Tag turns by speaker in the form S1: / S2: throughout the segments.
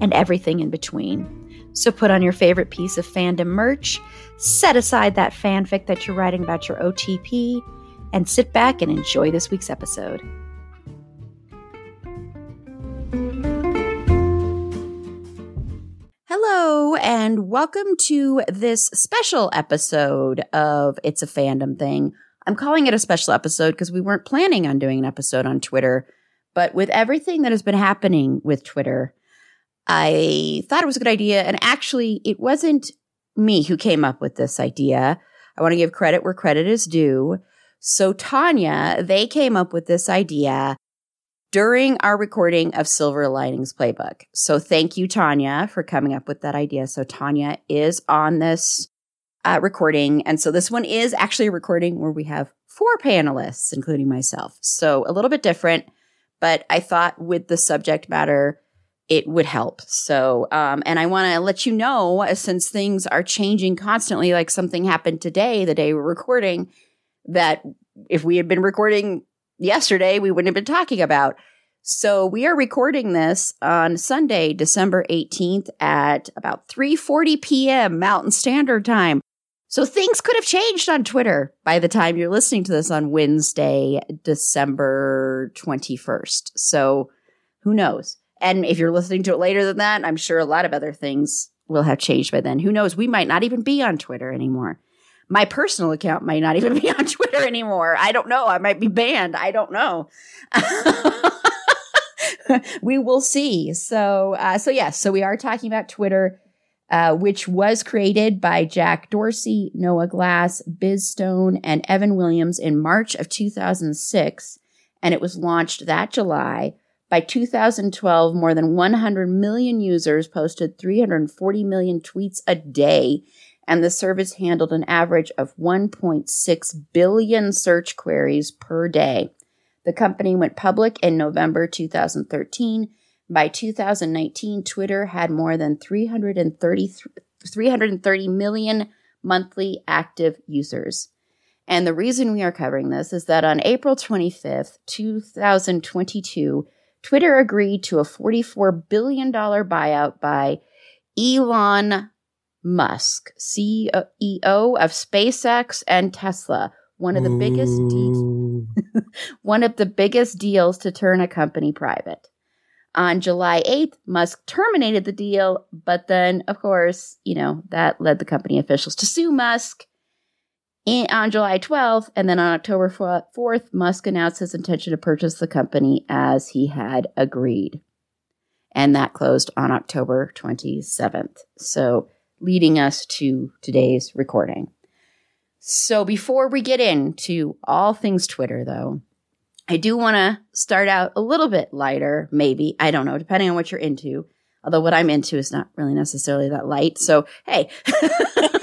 S1: and everything in between. So put on your favorite piece of fandom merch, set aside that fanfic that you're writing about your OTP, and sit back and enjoy this week's episode. Hello, and welcome to this special episode of It's a Fandom Thing. I'm calling it a special episode because we weren't planning on doing an episode on Twitter, but with everything that has been happening with Twitter, I thought it was a good idea. And actually, it wasn't me who came up with this idea. I want to give credit where credit is due. So, Tanya, they came up with this idea during our recording of Silver Linings Playbook. So thank you, Tanya, for coming up with that idea. So Tanya is on this uh, recording. And so this one is actually a recording where we have four panelists, including myself. So a little bit different, but I thought with the subject matter, it would help. So, um, and I want to let you know, since things are changing constantly, like something happened today, the day we're recording, that if we had been recording yesterday we wouldn't have been talking about. So we are recording this on Sunday, December 18th at about 3:40 p.m. Mountain Standard Time. So things could have changed on Twitter by the time you're listening to this on Wednesday, December 21st. So who knows? And if you're listening to it later than that, I'm sure a lot of other things will have changed by then. Who knows? We might not even be on Twitter anymore my personal account might not even be on Twitter anymore. I don't know. I might be banned. I don't know. we will see. So, uh, so yes, so we are talking about Twitter, uh, which was created by Jack Dorsey, Noah Glass, Biz Stone, and Evan Williams in March of 2006, and it was launched that July. By 2012, more than 100 million users posted 340 million tweets a day and the service handled an average of 1.6 billion search queries per day. The company went public in November 2013. By 2019, Twitter had more than 330, 330 million monthly active users. And the reason we are covering this is that on April 25th, 2022, Twitter agreed to a $44 billion buyout by Elon Musk, CEO of SpaceX and Tesla, one of the Ooh. biggest de- one of the biggest deals to turn a company private. On July 8th, Musk terminated the deal, but then of course, you know, that led the company officials to sue Musk. In, on July 12th, and then on October 4th, Musk announced his intention to purchase the company as he had agreed. And that closed on October 27th. So leading us to today's recording. So before we get into all things Twitter, though, I do want to start out a little bit lighter, maybe. I don't know, depending on what you're into. Although what I'm into is not really necessarily that light. So, hey.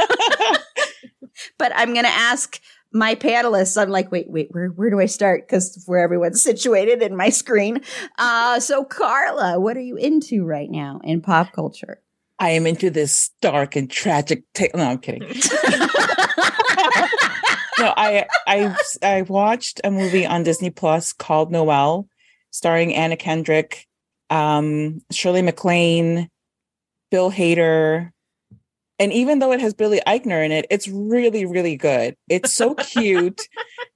S1: but I'm going to ask my panelists. I'm like, wait, wait, where, where do I start? Because where everyone's situated in my screen. Uh, so, Carla, what are you into right now in pop culture?
S2: I am into this dark and tragic tale. No, I'm kidding. no, I I I watched a movie on Disney Plus called Noelle, starring Anna Kendrick, um, Shirley MacLaine, Bill Hader, and even though it has Billy Eichner in it, it's really really good. It's so cute.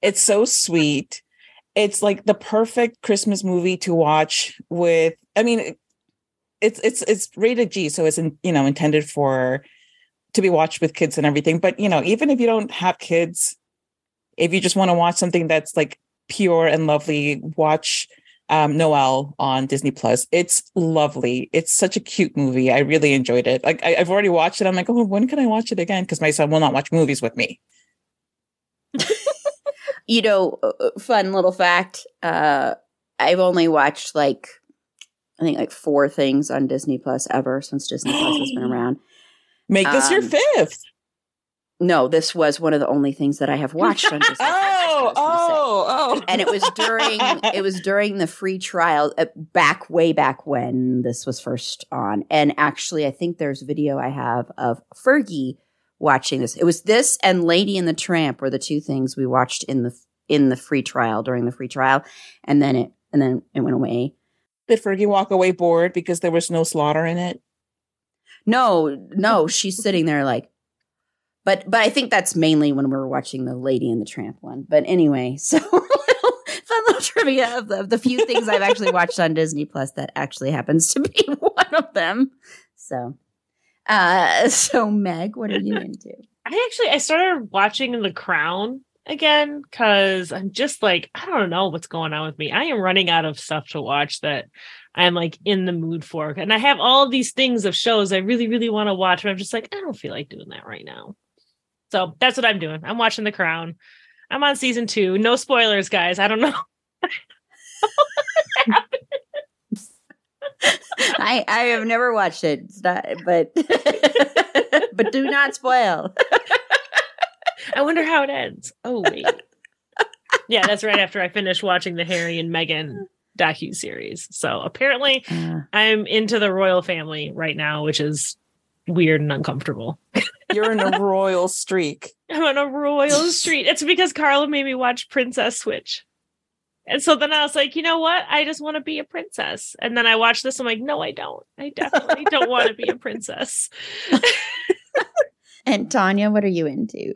S2: it's so sweet. It's like the perfect Christmas movie to watch with. I mean, it's it's it's rated G, so it's in, you know intended for to be watched with kids and everything. But you know, even if you don't have kids, if you just want to watch something that's like pure and lovely, watch um, Noelle on Disney Plus. It's lovely. It's such a cute movie. I really enjoyed it. Like I, have already watched it. I'm like, oh, when can I watch it again? Because my son will not watch movies with me.
S1: you know, uh, uh, fun little fact. Uh, I've only watched like I think like four things on Disney Plus ever since Disney Plus has been around.
S2: Make this um, your fifth.
S1: No, this was one of the only things that I have watched on Disney.
S2: oh, oh, oh!
S1: And it was during it was during the free trial uh, back way back when this was first on. And actually, I think there's video I have of Fergie watching this. It was this and Lady and the Tramp were the two things we watched in the in the free trial during the free trial, and then it and then it went away.
S2: Did Fergie walk away bored because there was no slaughter in it?
S1: No, no, she's sitting there like, but but I think that's mainly when we were watching the Lady and the Tramp one. But anyway, so fun little trivia of the, of the few things I've actually watched on Disney Plus that actually happens to be one of them. So, uh, so Meg, what are you into?
S3: I actually I started watching The Crown again because I'm just like I don't know what's going on with me. I am running out of stuff to watch that I'm like in the mood for, and I have all these things of shows I really really want to watch, but I'm just like I don't feel like doing that right now. So that's what I'm doing. I'm watching The Crown. I'm on season two. No spoilers, guys. I don't know.
S1: I I have never watched it, not, but but do not spoil.
S3: I wonder how it ends. Oh wait. yeah, that's right after I finished watching the Harry and Meghan docu series. So apparently uh, I'm into the royal family right now, which is weird and uncomfortable.
S2: You're in a royal streak.
S3: I'm on a royal streak. It's because Carla made me watch Princess Switch. And so then I was like, you know what? I just want to be a princess. And then I watched this. I'm like, no, I don't. I definitely don't want to be a princess.
S1: and Tanya, what are you into?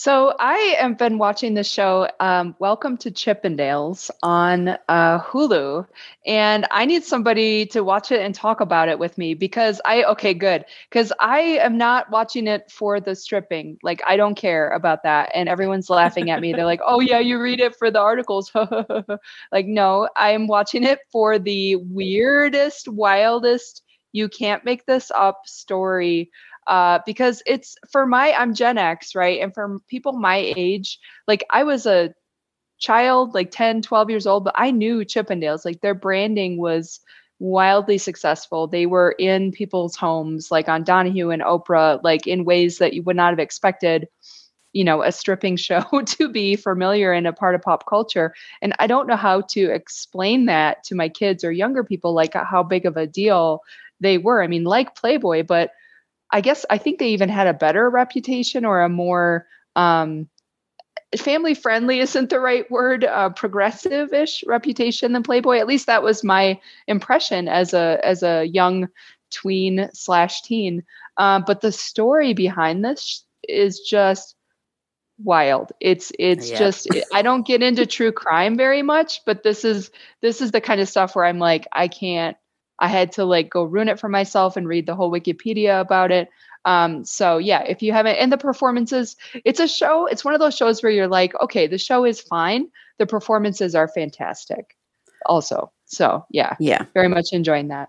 S4: So I have been watching the show um, Welcome to Chippendales on uh, Hulu, and I need somebody to watch it and talk about it with me because I okay good because I am not watching it for the stripping. Like I don't care about that, and everyone's laughing at me. They're like, "Oh yeah, you read it for the articles." like no, I am watching it for the weirdest, wildest. You can't make this up story uh, because it's for my I'm Gen X, right? And for people my age, like I was a child, like 10, 12 years old, but I knew Chippendales. Like their branding was wildly successful. They were in people's homes, like on Donahue and Oprah, like in ways that you would not have expected you know a stripping show to be familiar and a part of pop culture and i don't know how to explain that to my kids or younger people like how big of a deal they were i mean like playboy but I guess I think they even had a better reputation or a more um, family friendly isn't the right word, uh, progressive ish reputation than Playboy. At least that was my impression as a as a young tween slash teen. Uh, but the story behind this is just wild it's it's yeah. just i don't get into true crime very much but this is this is the kind of stuff where i'm like i can't I had to like go ruin it for myself and read the whole Wikipedia about it. Um, so yeah, if you haven't, and the performances, it's a show. It's one of those shows where you're like, okay, the show is fine. The performances are fantastic, also. So yeah,
S1: yeah,
S4: very much enjoying that.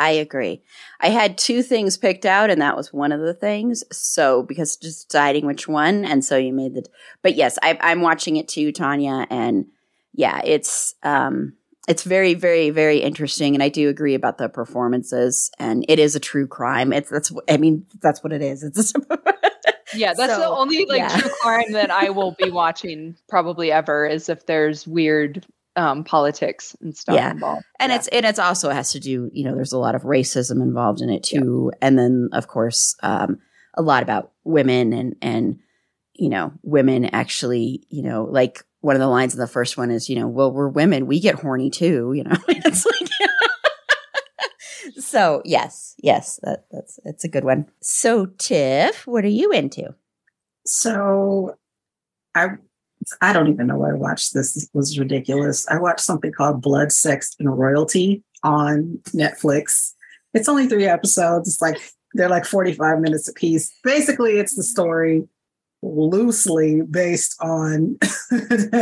S1: I agree. I had two things picked out, and that was one of the things. So because just deciding which one, and so you made the. But yes, I, I'm watching it too, Tanya, and yeah, it's um it's very very very interesting and i do agree about the performances and it is a true crime it's that's i mean that's what it is it's
S4: yeah that's so, the only like yeah. true crime that i will be watching probably ever is if there's weird um, politics and stuff yeah. involved
S1: and yeah. it's and it's also has to do you know there's a lot of racism involved in it too yeah. and then of course um, a lot about women and and you know women actually you know like one of the lines in the first one is, you know, well, we're women, we get horny too, you know. it's like So, yes, yes, that, that's it's a good one. So, Tiff, what are you into?
S5: So, I I don't even know where I watched this. This was ridiculous. I watched something called Blood, Sex, and Royalty on Netflix. It's only three episodes. It's like They're like 45 minutes a piece. Basically, it's the story loosely based on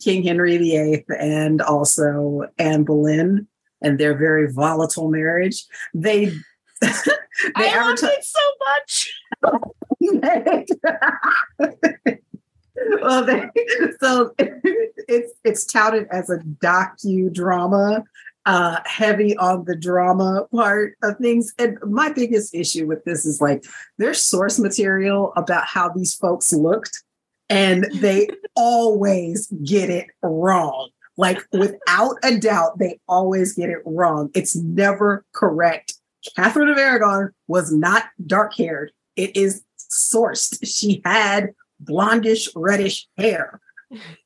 S5: King Henry VIII and also Anne Boleyn and their very volatile marriage. They they
S3: I love
S5: advertise-
S3: it so much.
S5: well, they, so it's it's touted as a docudrama, uh, heavy on the drama part of things. And my biggest issue with this is like there's source material about how these folks looked, and they always get it wrong. Like without a doubt, they always get it wrong. It's never correct. Catherine of Aragon was not dark haired. It is sourced. She had blondish, reddish hair.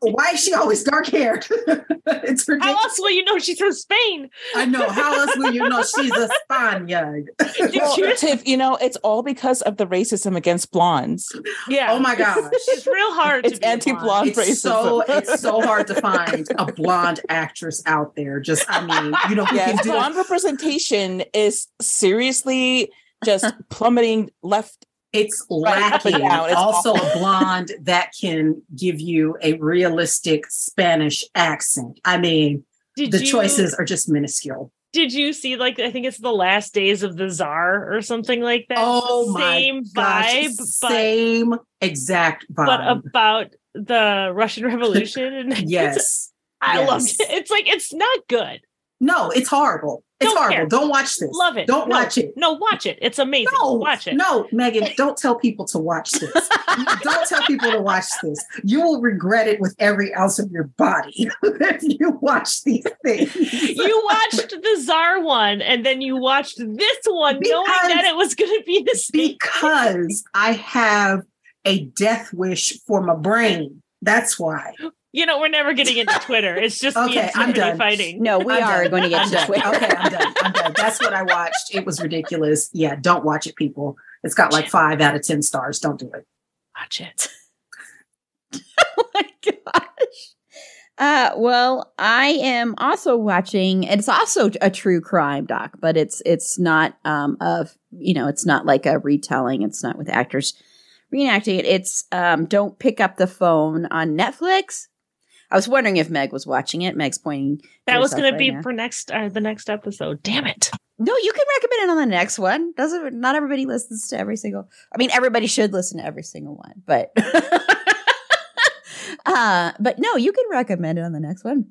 S5: Why is she always dark haired? it's
S3: How
S5: ridiculous.
S3: else will you know she's from Spain?
S5: I know. How else will you know she's a Spaniard?
S2: Well, Tiff, you know, it's all because of the racism against blondes.
S3: Yeah.
S5: oh my gosh.
S3: It's real hard.
S2: It's
S3: to
S2: anti-blonde.
S5: It's so
S2: racism.
S5: it's so hard to find a blonde actress out there. Just I mean, you know,
S2: Yes,
S5: can do
S2: blonde representation is seriously just plummeting left.
S5: It's
S2: Right, up and
S5: lacking.
S2: down. It's
S5: also
S2: awful.
S5: a blonde that can give you a realistic Spanish accent. I mean,
S3: Did
S5: the
S3: you,
S5: choices are just minuscule.
S3: Did you see like I think it's the last days of the czar or something like that?
S5: Oh
S3: The
S5: my
S3: same
S5: gosh,
S3: vibe, but
S5: same exact vibe.
S3: but about the Russian Revolution. And
S5: yes.
S3: I loved
S5: yes.
S3: it. It's like it's not good.
S5: No, it's horrible. It's
S3: Don't
S5: horrible.
S3: care.
S5: Don't watch this.
S3: Love it.
S5: Don't
S3: No,
S5: watch it.
S3: No, watch it. It's amazing.
S5: No,
S3: watch it.
S5: No, Megan, don't tell people to watch this. don't tell people to watch this. You will regret it with every ounce of your body if you watch these things.
S3: You watched the Czar one, and then you watched this one, knowing that it was going to be the same.
S5: because I have a death wish for my brain. That's why.
S3: You know, we're never getting into Twitter. It's just me
S5: Okay,
S3: and
S5: I'm done.
S3: fighting.
S1: No, we
S5: I'm
S1: are
S5: done.
S1: going to get
S5: I'm
S1: to
S5: done.
S1: Twitter.
S5: Okay, I'm done. I'm done. That's what I watched. It was ridiculous. Yeah, don't watch it, people. It's got like five out of 10 stars. Don't do it.
S3: Watch it.
S1: oh my gosh. Uh, well, I am also watching. It's also a true crime doc, but it's it's not um of you know it's not like a retelling. It's not with actors reenacting it. It's um don't pick up the phone on Netflix. I was wondering if Meg was watching it. Meg's pointing.
S3: That was going to be
S1: now.
S3: for next uh, the next episode. Damn it!
S1: No, you can recommend it on the next one. Doesn't not everybody listens to every single. I mean, everybody should listen to every single one, but uh, but no, you can recommend it on the next one.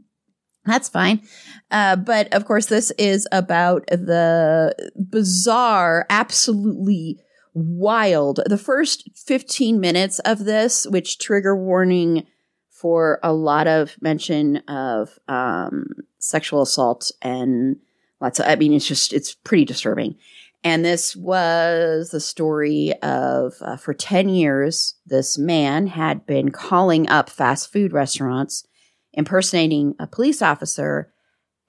S1: That's fine. Uh, but of course, this is about the bizarre, absolutely wild. The first 15 minutes of this, which trigger warning for a lot of mention of um, sexual assault and lots of, I mean, it's just, it's pretty disturbing. And this was the story of, uh, for 10 years, this man had been calling up fast food restaurants, impersonating a police officer,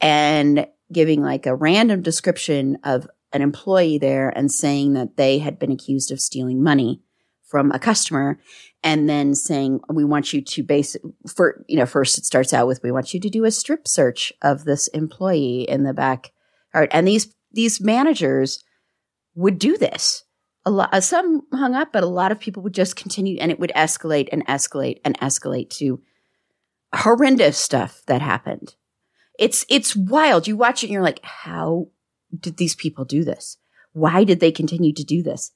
S1: and giving like a random description of an employee there and saying that they had been accused of stealing money from a customer and then saying we want you to base for you know first it starts out with we want you to do a strip search of this employee in the back right and these these managers would do this. A lot uh, some hung up but a lot of people would just continue and it would escalate and escalate and escalate to horrendous stuff that happened. It's it's wild. You watch it and you're like how did these people do this? Why did they continue to do this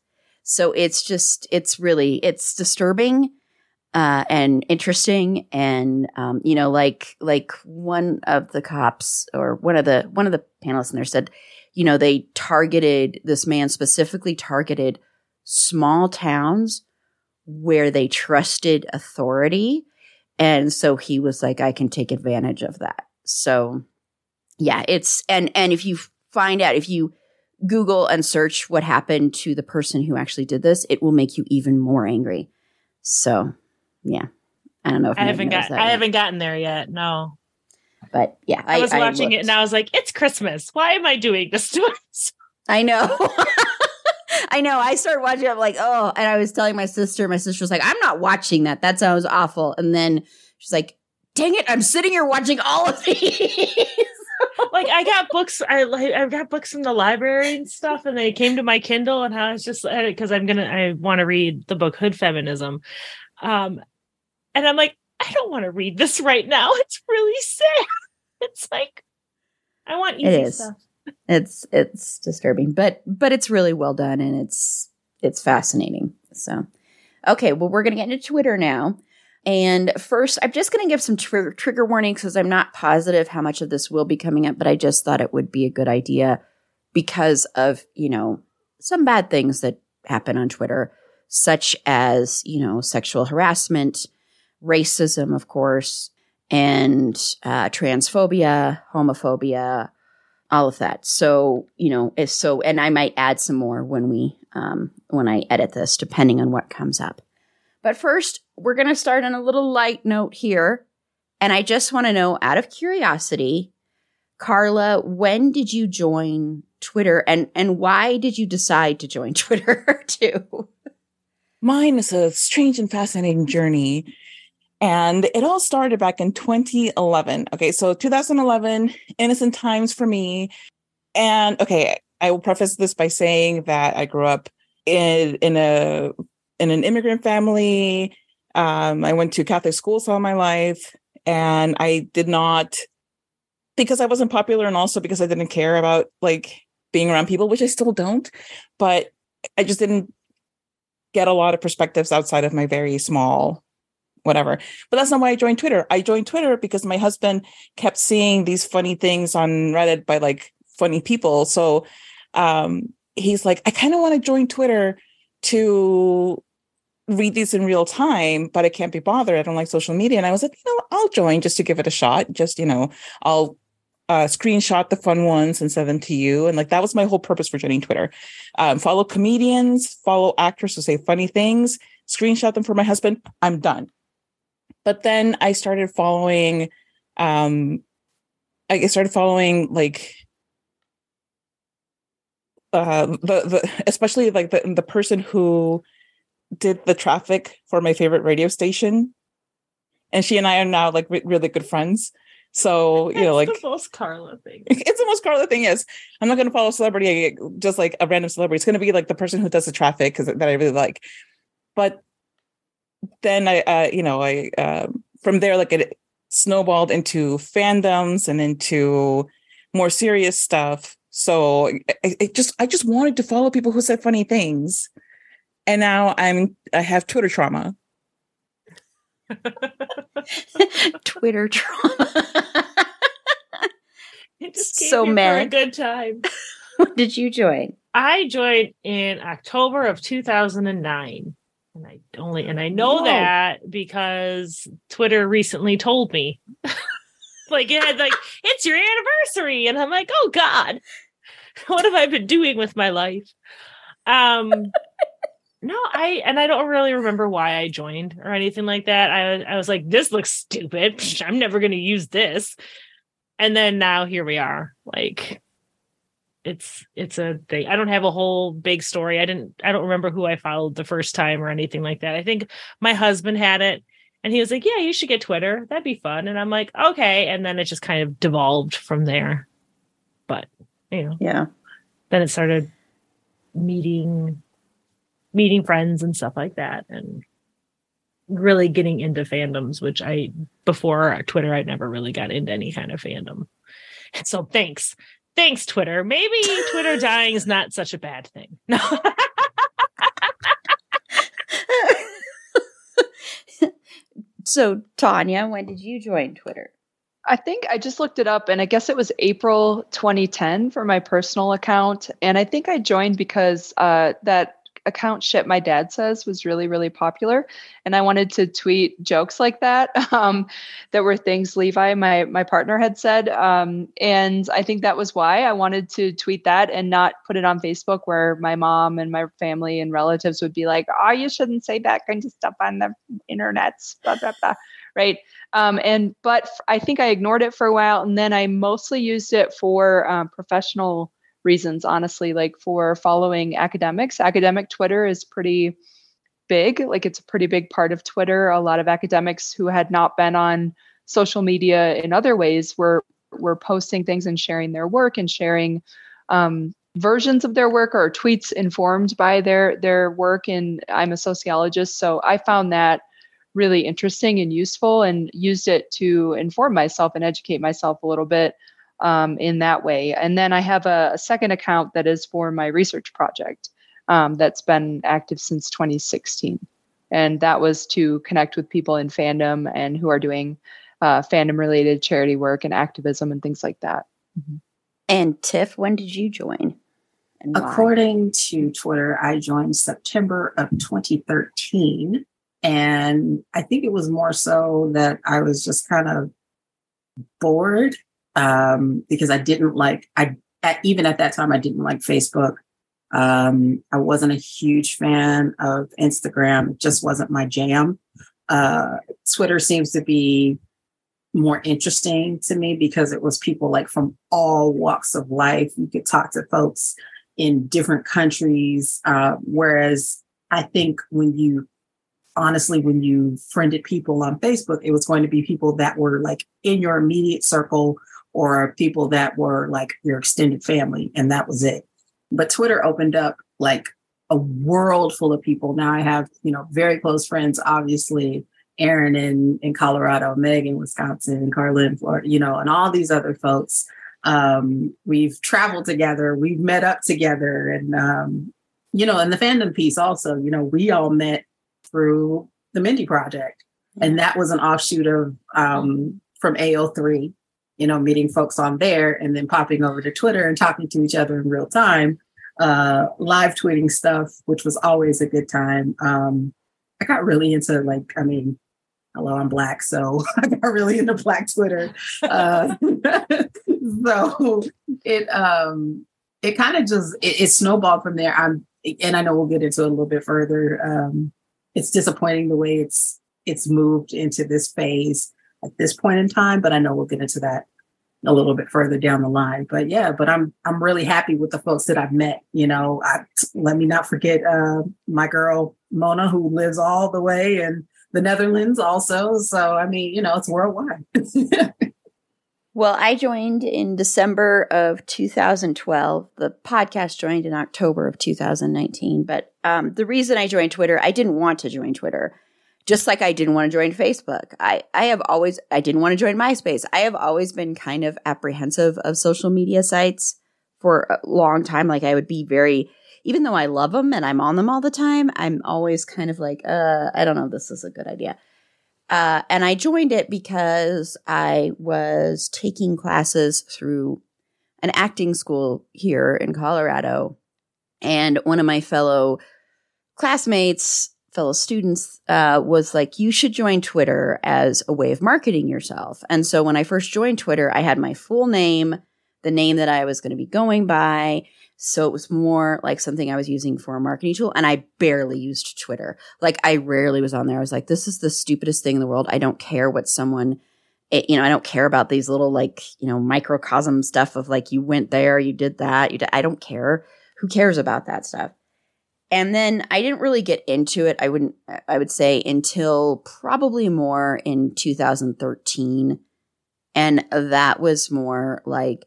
S1: so it's just it's really it's disturbing uh, and interesting and um, you know like like one of the cops or one of the one of the panelists in there said you know they targeted this man specifically targeted small towns where they trusted authority. And so he was like i can take advantage of that. So yeah it's and and if you find out if you google and search what happened to the person who actually did this it will make you even more angry so yeah i don't know if
S3: I haven't got.
S1: that
S3: I
S1: yet.
S3: haven't gotten there yet. No,
S1: but yeah
S3: I, was watching it and I was like, "It's Christmas. Why am I doing this to us?"
S1: I know. I know. I started watching. It. I'm like, oh, and I was telling my sister. My sister was like, I'm not watching that. That sounds awful. And then she's like, dang it, I'm sitting here watching all of these.
S3: like I got books. I like I got books from the library and stuff, and they came to my Kindle, and I was just because I'm gonna I want to read the book Hood Feminism, um, and I'm like I don't want to read this right now. It's really sad. It's like I want easy
S1: It is.
S3: stuff.
S1: It's it's disturbing, but but it's really well done and it's it's fascinating. So, okay, well we're gonna get into Twitter now. And first, I'm just going to give some trigger, trigger warnings because I'm not positive how much of this will be coming up, but I just thought it would be a good idea because of, you know, some bad things that happen on Twitter, such as, you know, sexual harassment, racism, of course, and uh, transphobia, homophobia, all of that. So, you know, if so, and I might add some more when we, um, when I edit this, depending on what comes up. But first, we're going to start on a little light note here. And I just want to know, out of curiosity, Carla, when did you join Twitter and, and why did you decide to join Twitter too?
S2: Mine is a strange and fascinating journey. And it all started back in 2011. Okay, so 2011, innocent times for me. And okay, I will preface this by saying that I grew up in in a in an immigrant family. Um, I went to Catholic schools all my life, and I did not because I wasn't popular, and also because I didn't care about like being around people, which I still don't. But I just didn't get a lot of perspectives outside of my very small whatever. But that's not why I joined Twitter. I joined Twitter because my husband kept seeing these funny things on Reddit by like funny people. So um, he's like, I kind of want to join Twitter to read these in real time, but I can't be bothered. I don't like social media. And I was like, you know, I'll join just to give it a shot. Just, you know, I'll uh, screenshot the fun ones and send them to you. And like that was my whole purpose for joining Twitter. Um, follow comedians, follow actors who say funny things, screenshot them for my husband. I'm done. But then I started following, um, I started following like uh, the the especially like the the person who did the traffic for my favorite radio station, and she and I are now like re- really good friends. So you know, like
S3: the most Carla thing.
S2: it's the most Carla thing is I'm not going to follow a celebrity just like a random celebrity. It's going to be like the person who does the traffic because that I really like. But then I, uh, you know, I uh, from there like it snowballed into fandoms and into more serious stuff. So I, I just I just wanted to follow people who said funny things, and now I'm I have Twitter trauma.
S1: Twitter trauma.
S3: It just
S1: So
S3: came here for a good time.
S1: when did you join?
S3: I joined in October of 2009. And I only and I know
S2: Whoa.
S3: that because Twitter recently told me. like it had like it's your anniversary and I'm like, "Oh god. What have I been doing with my life?" Um No, I and I don't really remember why I joined or anything like that. I I was like, this looks stupid. I'm never going to use this. And then now here we are. Like it's it's a thing. I don't have a whole big story. I didn't I don't remember who I followed the first time or anything like that. I think my husband had it and he was like, "Yeah, you should get Twitter. That'd be fun." And I'm like, "Okay." And then it just kind of devolved from there. But, you know,
S1: Yeah.
S3: then it started meeting meeting friends and stuff like that and really getting into fandoms which i before twitter i never really got into any kind of fandom. So thanks. Thanks twitter. Maybe twitter dying is not such a bad thing. No.
S1: So, Tanya, when did you join Twitter?
S4: I think I just looked it up and I guess it was April 2010 for my personal account. And I think I joined because uh, that account shit my dad says was really, really popular. And I wanted to tweet jokes like that. Um, that were things Levi, my my partner, had said. Um, and I think that was why I wanted to tweet that and not put it on Facebook where my mom and my family and relatives would be like, oh, you shouldn't say that kind of stuff on the internet. Blah, blah, blah. Right. Um, and but I think I ignored it for a while, and then I mostly used it for um, professional reasons. Honestly, like for following academics. Academic Twitter is pretty big. Like it's a pretty big part of Twitter. A lot of academics who had not been on social media in other ways were were posting things and sharing their work and sharing um, versions of their work or tweets informed by their their work. And I'm a sociologist, so I found that really interesting and useful, and used it to inform myself and educate myself a little bit um, in that way. And then I have a, a, second account that is for my research project um, that's been active since 2016. And that was to connect with people in fandom and who are doing uh, fandom related charity work and activism and things like that.
S1: Mm-hmm. And Tiff, when did you join?
S5: According to Twitter, I joined September of 2013. And I think it was more so that I was just kind of bored um, because I didn't like I at, even at that time I didn't like Facebook. Um, I wasn't a huge fan of Instagram; it just wasn't my jam. Uh, Twitter seems to be more interesting to me because it was people like from all walks of life. You could talk to folks in different countries, uh, whereas I think when you honestly, when you friended people on Facebook, it was going to be people that were like in your immediate circle or people that were like your extended family, and that was it. But Twitter opened up like a world full of people. Now I have, you know, very close friends, obviously, Erin in, in Colorado, Meg in Wisconsin, Carla in Florida, you know, and all these other folks. Um, we've traveled together, we've met up together, and um, you know, and the fandom piece also, you know, we all met through the Mindy Project. And that was an offshoot of um, from AO3 you know, meeting folks on there and then popping over to Twitter and talking to each other in real time, uh, live tweeting stuff, which was always a good time. Um, I got really into like, I mean, hello, I'm black, so I got really into black Twitter. Uh, so it um it kind of just it, it, snowballed from there. I'm and I know we'll get into it a little bit further. Um, it's disappointing the way it's it's moved into this phase at this point in time, but I know we'll get into that a little bit further down the line. But yeah, but I'm I'm really happy with the folks that I've met. You know, I, let me not forget uh, my girl Mona, who lives all the way in the Netherlands, also. So I mean, you know, it's worldwide.
S1: well, I joined in December of 2012. The podcast joined in October of 2019. But um, the reason I joined Twitter, I didn't want to join Twitter just like I didn't want to join Facebook. I, I have always, I didn't want to join MySpace. I have always been kind of apprehensive of social media sites for a long time. Like I would be very, even though I love them and I'm on them all the time, I'm always kind of like, uh, I don't know, if this is a good idea. Uh, and I joined it because I was taking classes through an acting school here in Colorado. And one of my fellow classmates fellow students uh, was like, you should join Twitter as a way of marketing yourself. And so when I first joined Twitter, I had my full name, the name that I was going to be going by. So it was more like something I was using for a marketing tool. And I barely used Twitter. Like I rarely was on there. I was like, this is the stupidest thing in the world. I don't care what someone, it, you know, I don't care about these little like, you know, microcosm stuff of like, you went there, you did that. You did, I don't care. Who cares about that stuff? And then I didn't really get into it. I wouldn't, I would say until probably more in 2013. And that was more like,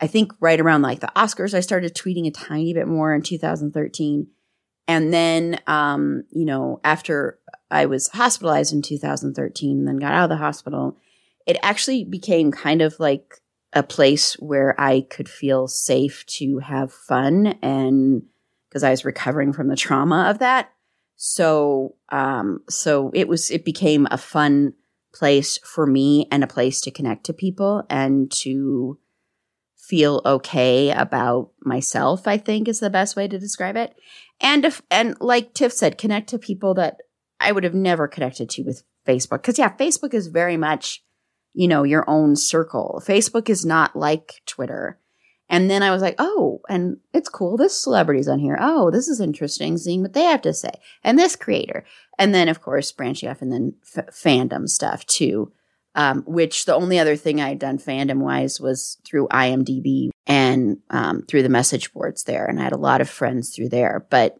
S1: I think right around like the Oscars, I started tweeting a tiny bit more in 2013. And then, um, you know, after I was hospitalized in 2013 and then got out of the hospital, it actually became kind of like a place where I could feel safe to have fun and because I was recovering from the trauma of that. So, um, so it was, it became a fun place for me and a place to connect to people and to feel okay about myself, I think is the best way to describe it. And if, and like Tiff said, connect to people that I would have never connected to with Facebook. Cause yeah, Facebook is very much, you know, your own circle. Facebook is not like Twitter. And then I was like, oh, and it's cool. This celebrity's on here. Oh, this is interesting seeing what they have to say. And this creator. And then, of course, branching off and then f- fandom stuff too. Um, which the only other thing I'd done fandom wise was through IMDb and um, through the message boards there. And I had a lot of friends through there. But,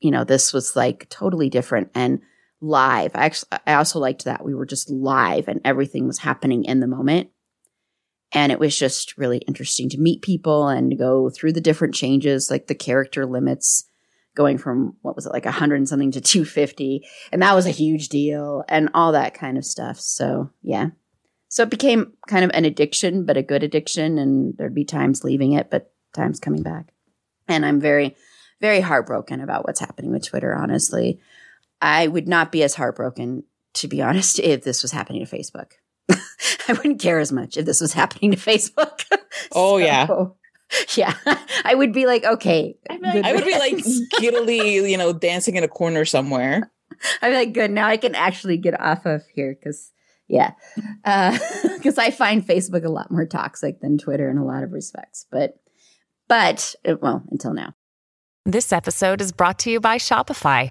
S1: you know, this was like totally different and live. I actually, I also liked that we were just live and everything was happening in the moment. And it was just really interesting to meet people and go through the different changes, like the character limits going from what was it like 100 and something to 250 and that was a huge deal and all that kind of stuff. So yeah. So it became kind of an addiction but a good addiction. And there'd be times leaving it but times coming back. And i'm very very heartbroken about what's happening with twitter honestly. I would not be as heartbroken to be honest if this was happening to facebook i wouldn't care as much if this was happening to facebook
S2: oh so, yeah
S1: yeah, I would be like, okay.
S2: Like, I would be like giddily, you know, dancing in a corner somewhere.
S1: I'd be like, good. Now I can actually get off of here because, yeah, because uh, I find Facebook a lot more toxic than Twitter in a lot of respects. But, but uh, well, until now.
S6: This episode is brought to you by Shopify.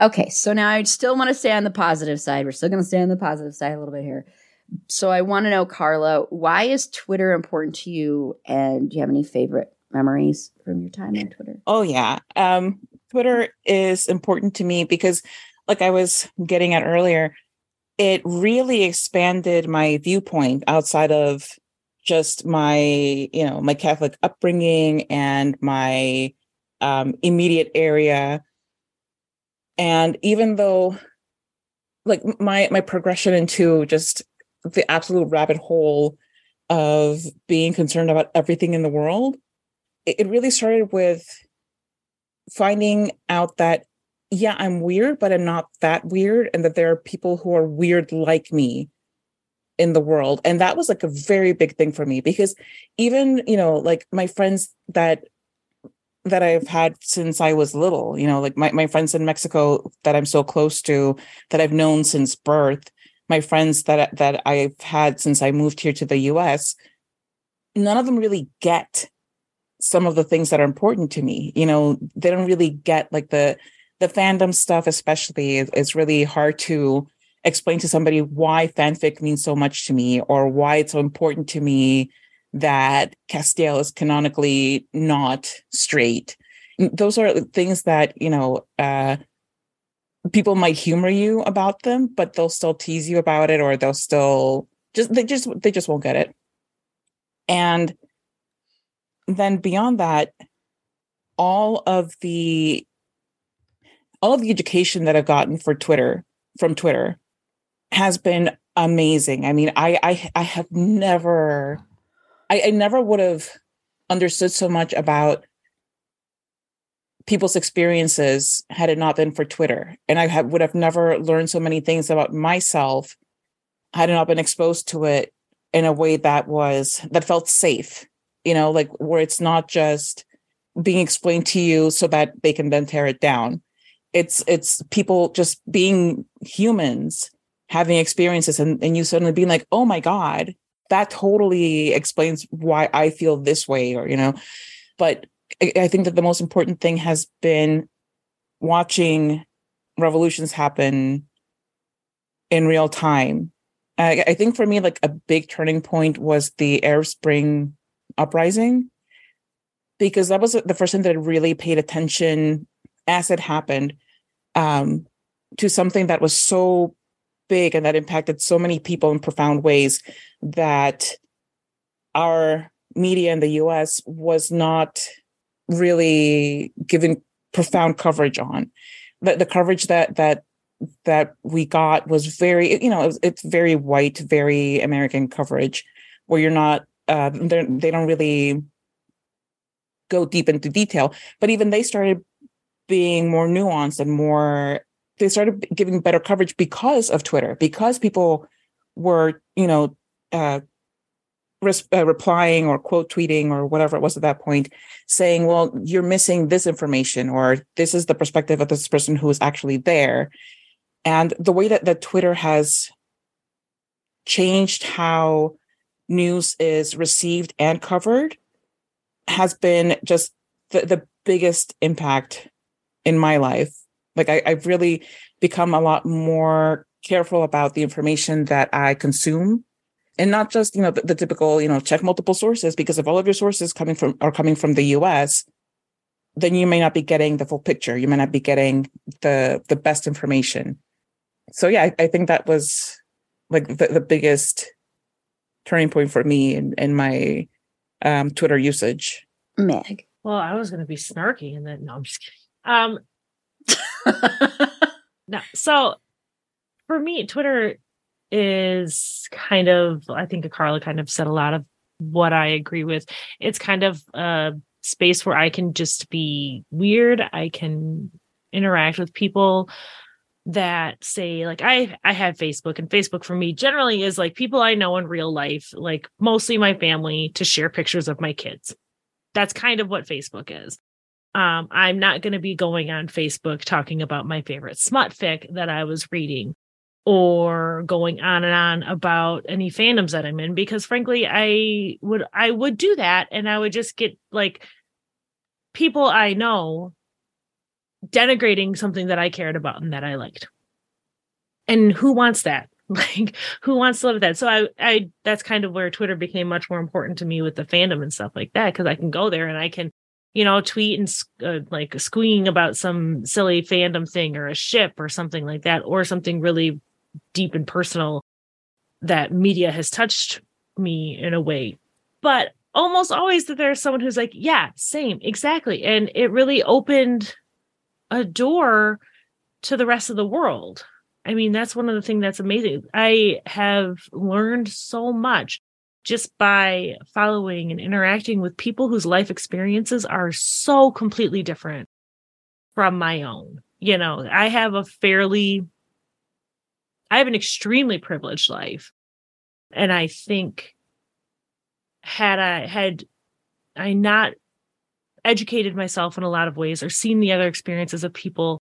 S1: Okay, so now I still want to stay on the positive side. We're still going to stay on the positive side a little bit here. So I want to know, Carla, why is Twitter important to you? And do you have any favorite memories from your time on Twitter?
S2: Oh yeah. Um, Twitter is important to me because like I was getting at earlier, it really expanded my viewpoint outside of just my, you know, my Catholic upbringing and my um, immediate area. And even though like my my progression into just the absolute rabbit hole of being concerned about everything in the world it really started with finding out that yeah i'm weird but i'm not that weird and that there are people who are weird like me in the world. And that was like a very big thing for me because even you know like my friends that that i've had since i was little you know like my, my friends in mexico that i'm so close to that i've known since birth my friends that that i've had since i moved here to the us none of them really get some of the things that are important to me you know? They don't really get like the the fandom stuff especially is really hard to explain to somebody why fanfic means so much to me or why it's so important to me that Castiel is canonically not straight. Those are things that, you know, uh, people might humor you about them, but they'll still tease you about it or they'll still just, they just, they just won't get it. And then beyond that, all of the all of the education that I've gotten for Twitter from Twitter has been amazing. I mean, I I, I have never I, I never would have understood so much about people's experiences had it not been for Twitter. And I have, would have never learned so many things about myself had it not been exposed to it in a way that was that felt safe you know, like where it's not just being explained to you so that they can then tear it down. It's it's people just being humans having experiences and, and you suddenly being like, oh my God, that totally explains why I feel this way, or you know. But I, think that the most important thing has been watching revolutions happen in real time. I, I, think for me, like a big turning point was the Arab Spring uprising because that was the first time that I really paid attention as it happened um, to something that was so big and that impacted so many people in profound ways that our media in the US was not really giving profound coverage on. The, the coverage that that that we got was very, you know, it's very white, very American coverage, where you're not uh, they don't really go deep into detail. But even they started being more nuanced and more. They started giving better coverage because of Twitter, because people were, you know, uh, res- uh, replying or quote tweeting or whatever it was at that point, saying, "Well, you're missing this information," or "This is the perspective of this person who is actually there." And the way that that Twitter has changed how news is received and covered has been just the, the biggest impact in my life. Like I, I've really become a lot more careful about the information that I consume and not just, you know, the, the typical, you know, check multiple sources because if all of your sources coming from are coming from the US, then you may not be getting the full picture. You may not be getting the the best information. So yeah, I, I think that was like the, the biggest turning point for me in, in my um, Twitter usage.
S1: Meg.
S3: Well, I was going to be snarky, and then no, I'm just kidding. Um, no, so for me, Twitter is kind of, I think Carla kind of said a lot of what I agree with. It's kind of a space where I can just be weird. I can interact with people that say like I I have Facebook and Facebook for me generally is like people I know in real life, like mostly my family to share pictures of my kids. That's kind of what Facebook is. Um, I'm not going to be going on Facebook talking about my favorite smut fic that I was reading or going on and on about any fandoms that I'm in because frankly I would I would do that and I would just get like people I know denigrating something that I cared about and that I liked. And who wants that? Like who wants to live that? So I I that's kind of where Twitter became much more important to me with the fandom and stuff like that because I can go there and I can you know tweet and uh, like squeeing about some silly fandom thing or a ship or something like that or something really deep and personal that media has touched me in a way. But almost always that there's someone who's like, yeah, same, exactly. And it really opened a door to the rest of the world. I mean, that's one of the things that's amazing. I have learned so much just by following and interacting with people whose life experiences are so completely different from my own. You know, I have a fairly, I have an extremely privileged life. And I think had I had I not educated myself in a lot of ways or seen the other experiences of people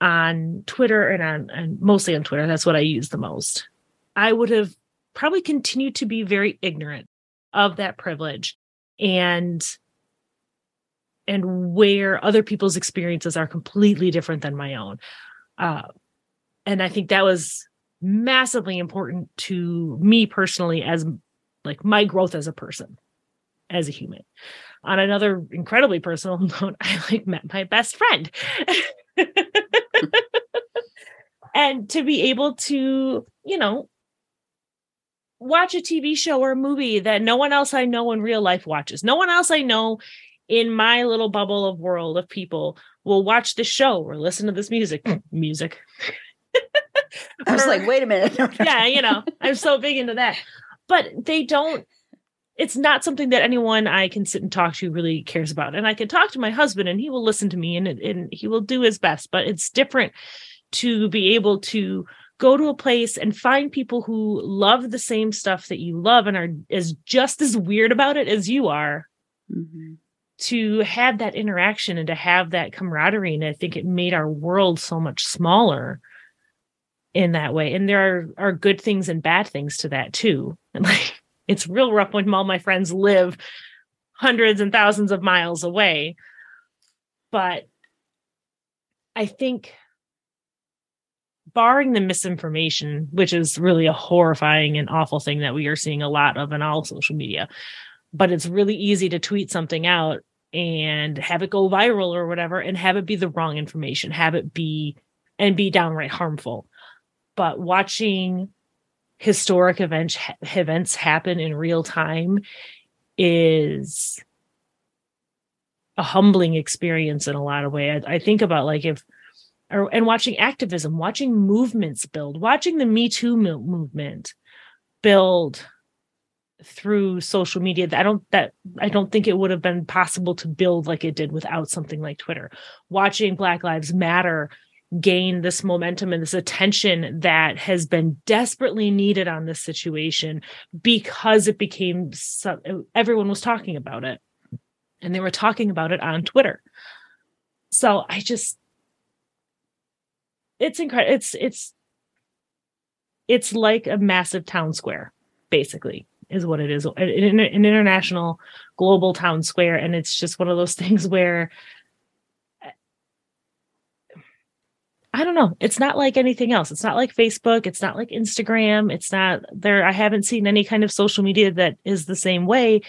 S3: on Twitter and on and mostly on Twitter. That's what I use the most. I would have probably continue to be very ignorant of that privilege and and where other people's experiences are completely different than my own. Uh, and I think that was massively important to me personally as like my growth as a person, as a human on another incredibly personal note, I like met my best friend. and to be able to, you know, watch a TV show or a movie that no one else I know in real life watches. No one else I know in my little bubble of world of people will watch this show or listen to this music. Hmm. music.
S1: I was like, wait a minute.
S3: yeah, you know, I'm so big into that. But they don't it's not something that anyone I can sit and talk to really cares about. And I can talk to my husband and he will listen to me and, and he will do his best. But it's different to be able to go to a place and find people who love the same stuff that you love and are as just as weird about it as you are. Mm-hmm. To have that interaction and to have that camaraderie. And I think it made our world so much smaller in that way. And there are, are good things and bad things to that too. And like it's real rough when all my friends live hundreds and thousands of miles away. But I think barring the misinformation, which is really a horrifying and awful thing that we are seeing a lot of in all social media, but it's really easy to tweet something out and have it go viral or whatever and have it be the wrong information, have it be and be downright harmful. But watching historic events events happen in real time is a humbling experience in a lot of ways. I, I think about like if or, and watching activism, watching movements build, watching the Me Too movement build through social media. I don't that I don't think it would have been possible to build like it did without something like Twitter. Watching Black Lives Matter gain this momentum and this attention that has been desperately needed on this situation because it became so, everyone was talking about it and they were talking about it on Twitter. So I just it's incredible it's it's it's like a massive town square basically is what it is an, an international global town square and it's just one of those things where I don't know. It's not like anything else. It's not like Facebook. It's not like Instagram. It's not there. I haven't seen any kind of social media that is the same way.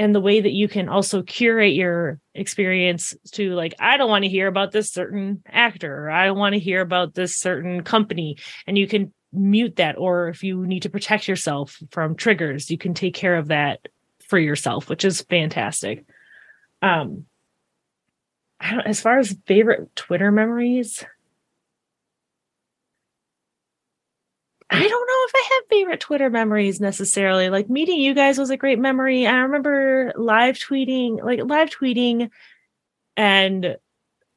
S3: And the way that you can also curate your experience to like, I don't want to hear about this certain actor, or I want to hear about this certain company. And you can mute that. Or if you need to protect yourself from triggers, you can take care of that for yourself, which is fantastic. Um, I don't, as far as favorite Twitter memories, I don't know if I have favorite Twitter memories necessarily. Like meeting you guys was a great memory. I remember live tweeting, like live tweeting and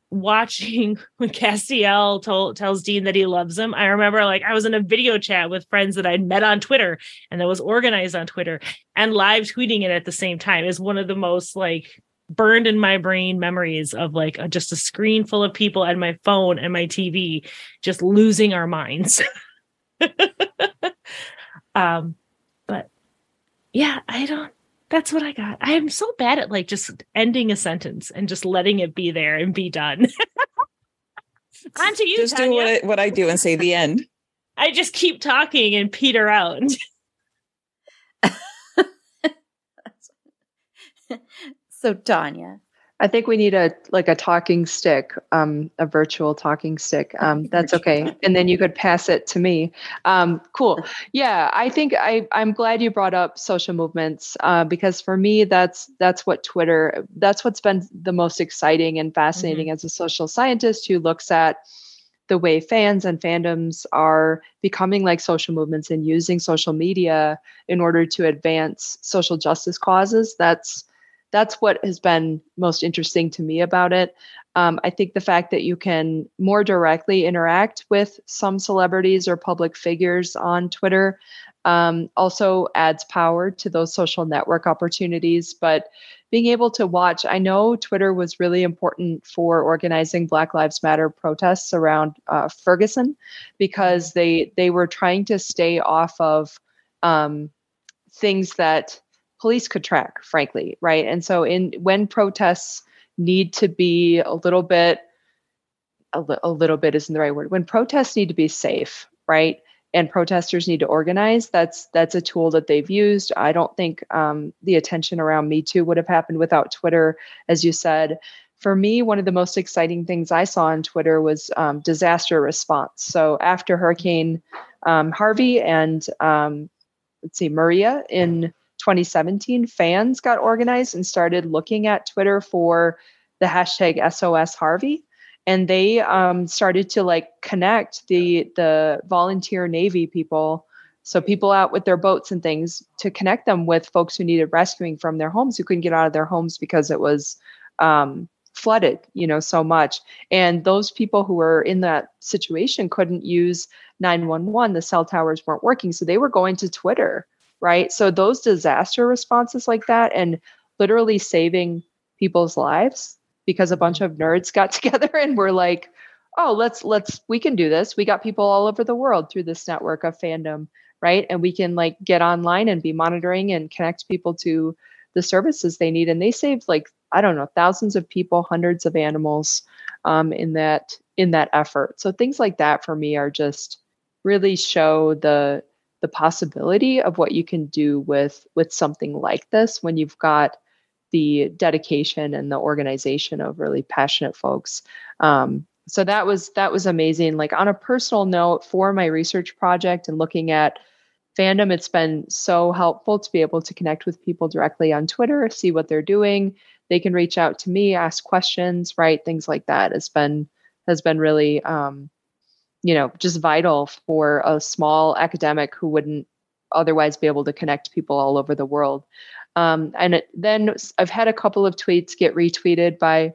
S3: watching when Castiel told tells Dean that he loves him. I remember like I was in a video chat with friends that I'd met on Twitter and that was organized on Twitter and live tweeting it at the same time is one of the most like burned in my brain memories of like a, just a screen full of people and my phone and my TV just losing our minds. um, but yeah, I don't. That's what I got. I am so bad at like just ending a sentence and just letting it be there and be done. On to you.
S2: Just
S3: Tanya.
S2: do what I, what I do and say the end.
S3: I just keep talking and peter out.
S1: so Tanya,
S4: I think we need a like a talking stick, um, a virtual talking stick. Um, that's okay, and then you could pass it to me. Um, cool. Yeah, I think I I'm glad you brought up social movements uh, because for me that's that's what Twitter that's what's been the most exciting and fascinating as a social scientist who looks at the way fans and fandoms are becoming like social movements and using social media in order to advance social justice causes. That's that's what has been most interesting to me about it. Um, I think the fact that you can more directly interact with some celebrities or public figures on Twitter um, also adds power to those social network opportunities. But being able to watch, I know Twitter was really important for organizing Black Lives Matter protests around uh, Ferguson because they they were trying to stay off of um, things that police could track, frankly, right? And so, in when protests need to be a little bit, a, li- a little bit isn't the right word. When protests need to be safe, right? And protesters need to organize. That's that's a tool that they've used. I don't think um, the attention around Me Too would have happened without Twitter, as you said. For me, one of the most exciting things I saw on Twitter was um, disaster response. So after Hurricane um, Harvey and um, let's see, Maria in 2017, fans got organized and started looking at Twitter for the hashtag SOS Harvey. And they um, started to like connect the the volunteer Navy people, so people out with their boats and things, to connect them with folks who needed rescuing from their homes who couldn't get out of their homes because it was um, flooded, you know, so much. And those people who were in that situation couldn't use 911. The cell towers weren't working, so they were going to Twitter right? So those disaster responses like that and literally saving people's lives because a bunch of nerds got together and were like, "Oh, let's let's we can do this. We got people all over the world through this network of fandom, right? And we can like get online and be monitoring and connect people to the services they need and they saved like I don't know, thousands of people, hundreds of animals um, in that in that effort. So things like that for me are just really show the the possibility of what you can do with with something like this when you've got the dedication and the organization of really passionate folks. Um, so that was that was amazing. Like on a personal note for my research project and looking at fandom it's been so helpful to be able to connect with people directly on twitter see what they're doing. They can reach out to me ask questions right things like that has been has been really um, you know just vital for a small academic who wouldn't otherwise be able to connect people all over the world. Um, and it, then i've had a couple of tweets get retweeted by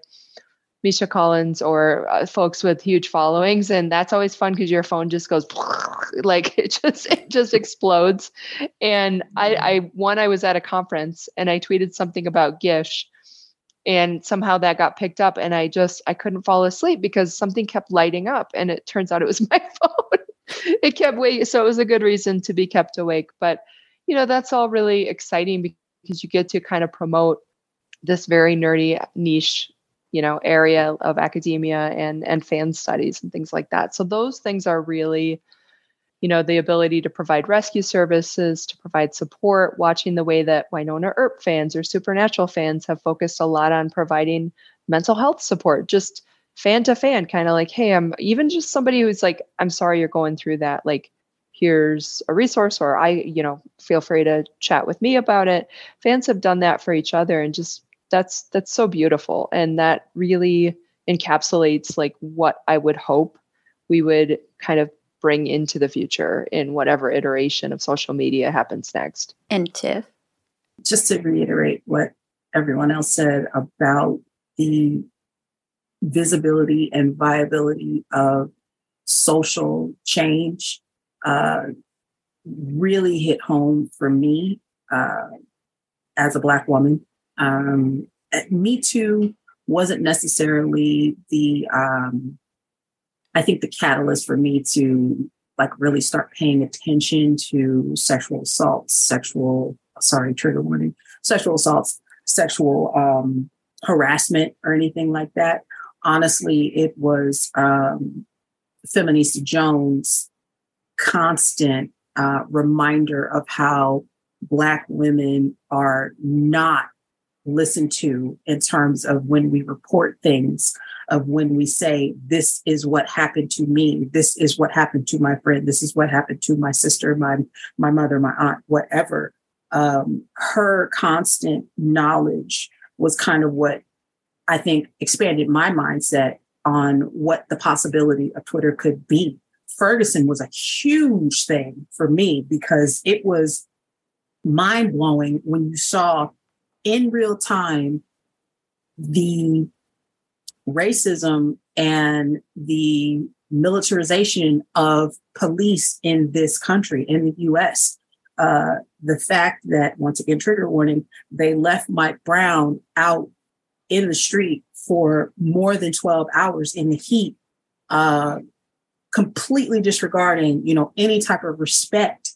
S4: misha collins or uh, folks with huge followings and that's always fun because your phone just goes like it just it just explodes. And i i one i was at a conference and i tweeted something about gish and somehow that got picked up and i just i couldn't fall asleep because something kept lighting up and it turns out it was my phone. It kept waiting so it was a good reason to be kept awake but you know, that's all really exciting because you get to kind of promote this very nerdy niche you know area of academia and and fan studies and things like that. So those things are really you know the ability to provide rescue services to provide support watching the way that wynonna earp fans or supernatural fans have focused a lot on providing mental health support just fan to fan kind of like hey i'm even just somebody who's like i'm sorry you're going through that like here's a resource or i you know feel free to chat with me about it. Fans have done that for each other and just that's that's so beautiful and that really encapsulates like what i would hope we would kind of bring into the future in whatever iteration of social media happens next.
S1: And tiff?
S5: Just to reiterate what everyone else said about the visibility and viability of social change uh, really hit home for me uh, as a Black woman. Um, Me Too wasn't necessarily the, um, I think, the catalyst for me to like really start paying attention to sexual assaults, sexual, sorry, trigger warning, sexual assaults, sexual um, harassment, or anything like that. Honestly, it was um, Feminista Jones' constant uh, reminder of how Black women are not listened to in terms of when we report things, of when we say, This is what happened to me, this is what happened to my friend, this is what happened to my sister, my, my mother, my aunt, whatever. Um, her constant knowledge was kind of what I think expanded my mindset on what the possibility of Twitter could be. Ferguson was a huge thing for me because it was mind blowing when you saw in real time the racism and the militarization of police in this country, in the US. Uh, the fact that, once again, trigger warning, they left Mike Brown out in the street for more than 12 hours in the heat, uh, completely disregarding, you know, any type of respect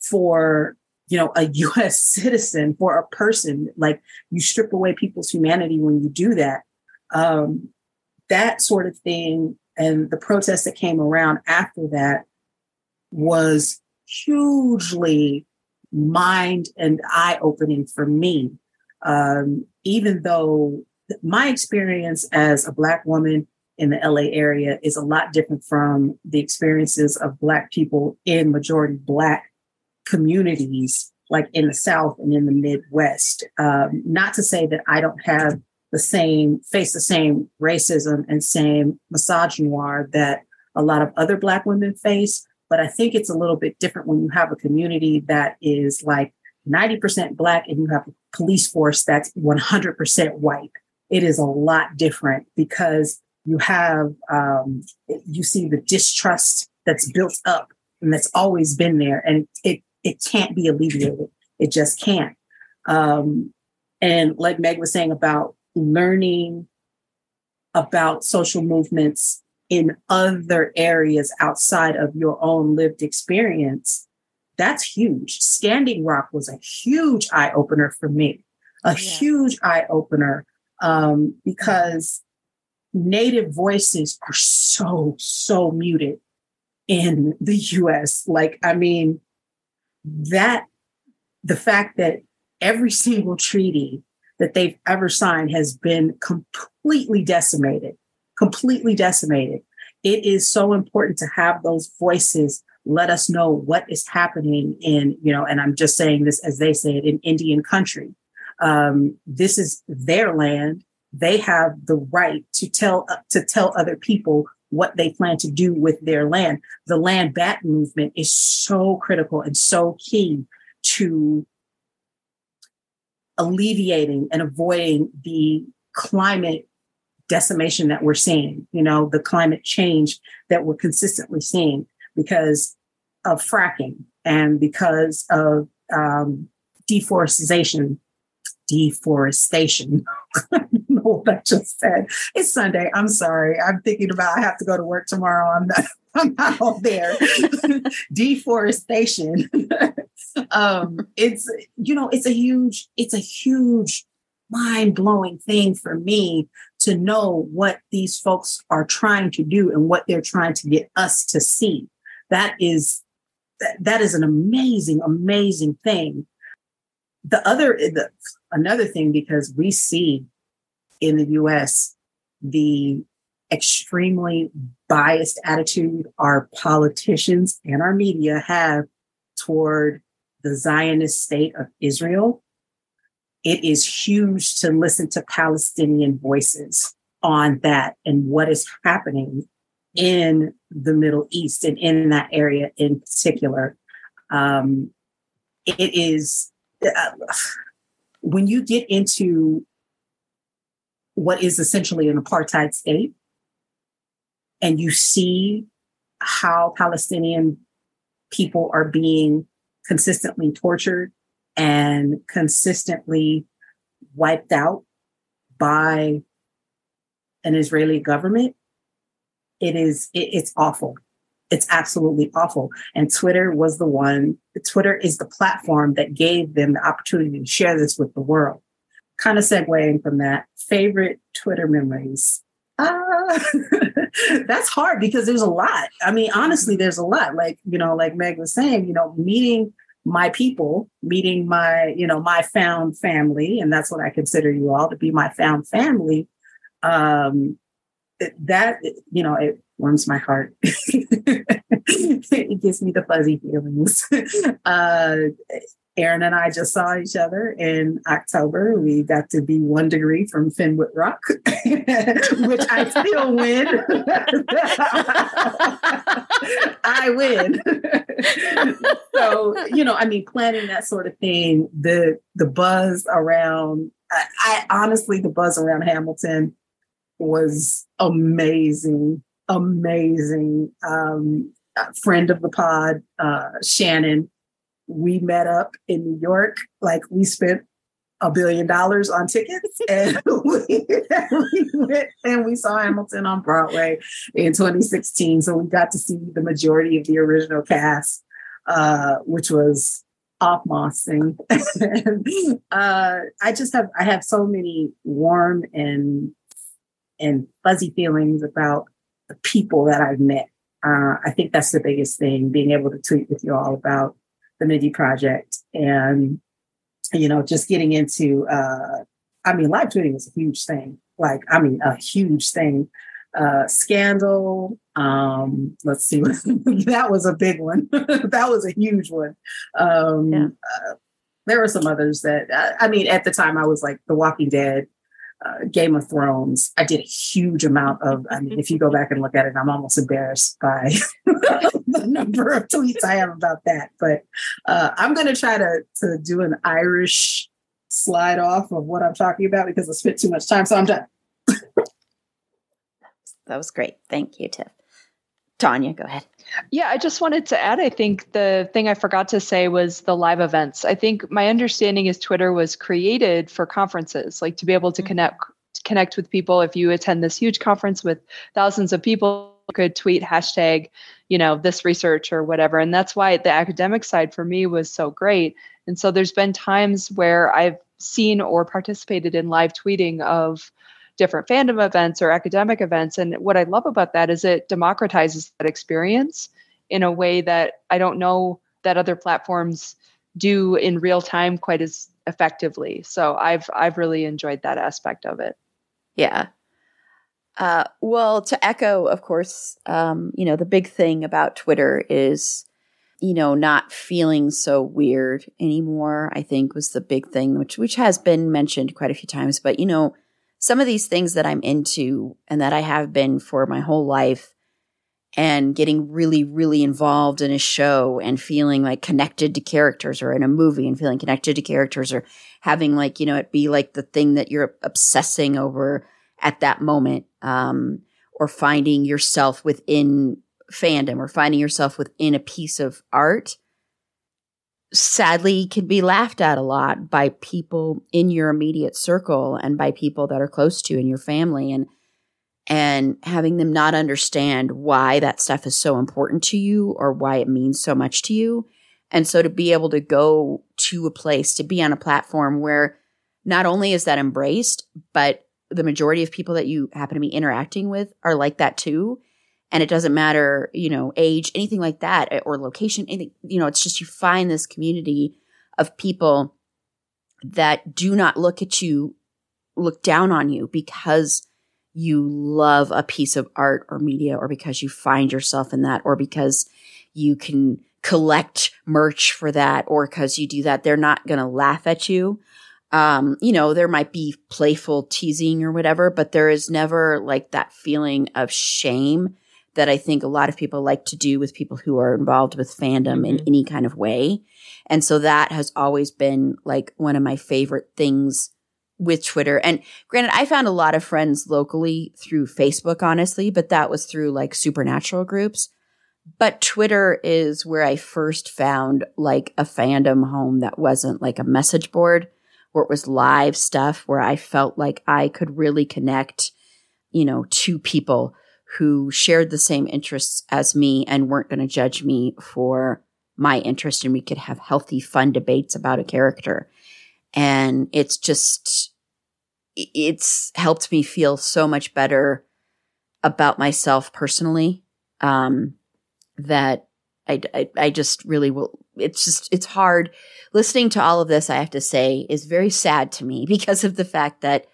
S5: for you know, a US citizen for a person. Like you strip away people's humanity when you do that. Um, that sort of thing and the protest that came around after that was hugely mind and eye opening for me. Um, even though my experience as a Black woman in the LA area is a lot different from the experiences of Black people in majority Black communities like in the South and in the Midwest. Um, not to say that I don't have the same, face the same racism and same misogynoir that a lot of other Black women face, but I think it's a little bit different when you have a community that is like 90% Black and you have a police force that's 100% white. It is a lot different because you have, um, you see the distrust that's built up and that's always been there. And it it can't be alleviated. It just can't. Um, and like Meg was saying about learning about social movements in other areas outside of your own lived experience, that's huge. Standing Rock was a huge eye opener for me, a yeah. huge eye opener um, because Native voices are so, so muted in the US. Like, I mean, that the fact that every single treaty that they've ever signed has been completely decimated, completely decimated. It is so important to have those voices let us know what is happening in, you know, and I'm just saying this as they say it in Indian country. Um, this is their land. They have the right to tell to tell other people what they plan to do with their land. The land back movement is so critical and so key to alleviating and avoiding the climate decimation that we're seeing, you know, the climate change that we're consistently seeing because of fracking and because of um, deforestation deforestation. I know what I just said. It's Sunday. I'm sorry. I'm thinking about I have to go to work tomorrow. I'm not On there. Deforestation. um, it's you know, it's a huge, it's a huge mind-blowing thing for me to know what these folks are trying to do and what they're trying to get us to see. That is that, that is an amazing, amazing thing. The other the, another thing because we see in the US the extremely biased attitude our politicians and our media have toward the Zionist state of Israel, it is huge to listen to Palestinian voices on that and what is happening in the Middle East and in that area in particular. Um, it is uh, when you get into what is essentially an apartheid state and you see how Palestinian people are being consistently tortured and consistently wiped out by an Israeli government, it is it, it's awful. It's absolutely awful. And Twitter was the one. Twitter is the platform that gave them the opportunity to share this with the world. Kind of segueing from that, favorite Twitter memories. That's hard because there's a lot. I mean, honestly, there's a lot. Like, you know, like Meg was saying, you know, meeting my people, meeting my, you know, my found family, and that's what I consider you all to be my found family. Um, that, you know, it warms my heart. it gives me the fuzzy feelings. Uh, Erin and I just saw each other in October. We got to be one degree from Fenwick Rock, which I still win. I win. so, you know, I mean, planning that sort of thing, the the buzz around I, I honestly the buzz around Hamilton was amazing, amazing. Um, friend of the pod, uh, Shannon we met up in New York. Like we spent a billion dollars on tickets and we, we, went and we saw Hamilton on Broadway in 2016. So we got to see the majority of the original cast, uh, which was off mossing. uh, I just have I have so many warm and and fuzzy feelings about the people that I've met. Uh, I think that's the biggest thing, being able to tweet with you all about the Mindy Project, and you know, just getting into. Uh, I mean, live tweeting was a huge thing. Like, I mean, a huge thing. Uh, scandal. Um, let's see, that was a big one. that was a huge one. Um, yeah. uh, there were some others that I mean, at the time, I was like The Walking Dead uh, Game of Thrones, I did a huge amount of. I mean, if you go back and look at it, I'm almost embarrassed by the number of tweets I have about that. But uh, I'm going to try to to do an Irish slide off of what I'm talking about because I spent too much time. So I'm done.
S1: that was great. Thank you, Tiff. Tanya, go ahead.
S4: Yeah, I just wanted to add I think the thing I forgot to say was the live events. I think my understanding is Twitter was created for conferences, like to be able to mm-hmm. connect connect with people if you attend this huge conference with thousands of people could tweet hashtag you know this research or whatever and that's why the academic side for me was so great and so there's been times where i've seen or participated in live tweeting of different fandom events or academic events. And what I love about that is it democratizes that experience in a way that I don't know that other platforms do in real time quite as effectively. So I've I've really enjoyed that aspect of it.
S1: Yeah. Uh, well, to echo, of course, um, you know, the big thing about Twitter is, you know, not feeling so weird anymore. I think was the big thing, which which has been mentioned quite a few times. But you know, some of these things that I'm into and that I have been for my whole life and getting really, really involved in a show and feeling like connected to characters or in a movie and feeling connected to characters or having like, you know, it be like the thing that you're obsessing over at that moment. Um, or finding yourself within fandom or finding yourself within a piece of art sadly can be laughed at a lot by people in your immediate circle and by people that are close to you in your family and and having them not understand why that stuff is so important to you or why it means so much to you. And so to be able to go to a place, to be on a platform where not only is that embraced, but the majority of people that you happen to be interacting with are like that too. And it doesn't matter, you know, age, anything like that, eh, or location, anything, you know, it's just you find this community of people that do not look at you, look down on you because you love a piece of art or media or because you find yourself in that or because you can collect merch for that or because you do that. They're not going to laugh at you um, you know, there might be playful teasing or whatever, but there is never like that feeling of shame that I think a lot of people like to do with people who are involved with fandom mm-hmm. in any kind of way. And so that has always been like one of my favorite things with Twitter. And granted, I found a lot of friends locally through Facebook, honestly, but that was through like supernatural groups. But Twitter is where I first found like a fandom home that wasn't like a message board where it was live stuff where I felt like I could really connect, you know, to people who shared the same interests as me and weren't going to judge me for my interest and we could have healthy, fun debates about a character. And it's just, it's helped me feel so much better about myself personally. Um, that I, I, I just really will. It's just, it's hard listening to all of this. I have to say is very sad to me because of the fact that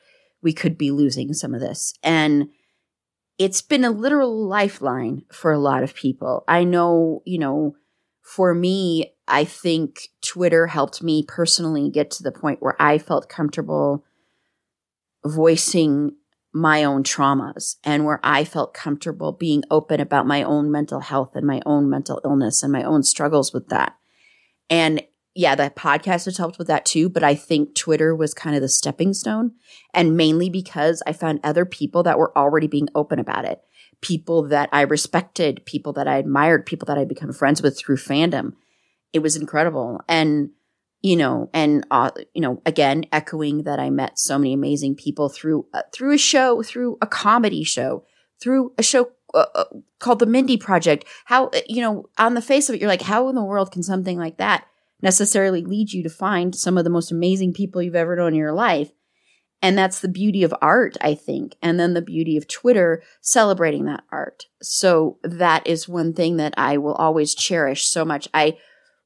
S1: we could be losing some of this. And it's been a literal lifeline for a lot of people. I know, you know, for me, I think Twitter helped me personally get to the point where I felt comfortable voicing my own traumas and where I felt comfortable being open about my own mental health and my own mental illness and my own struggles with that. And yeah, the podcast has helped with that too. But I think Twitter was kind of the stepping stone and mainly because I found other people that were already being open about it. People that I respected, people that I admired, people that I'd become friends with through fandom. It was incredible. And you know, and uh, you know, again, echoing that I met so many amazing people through uh, through a show, through a comedy show, through a show uh, uh called the Mindy Project. How uh, you know, on the face of it, you're like, how in the world can something like that necessarily lead you to find some of the most amazing people you've ever known in your life? And that's the beauty of art, I think. And then the beauty of Twitter celebrating that art. So that is one thing that I will always cherish so much. I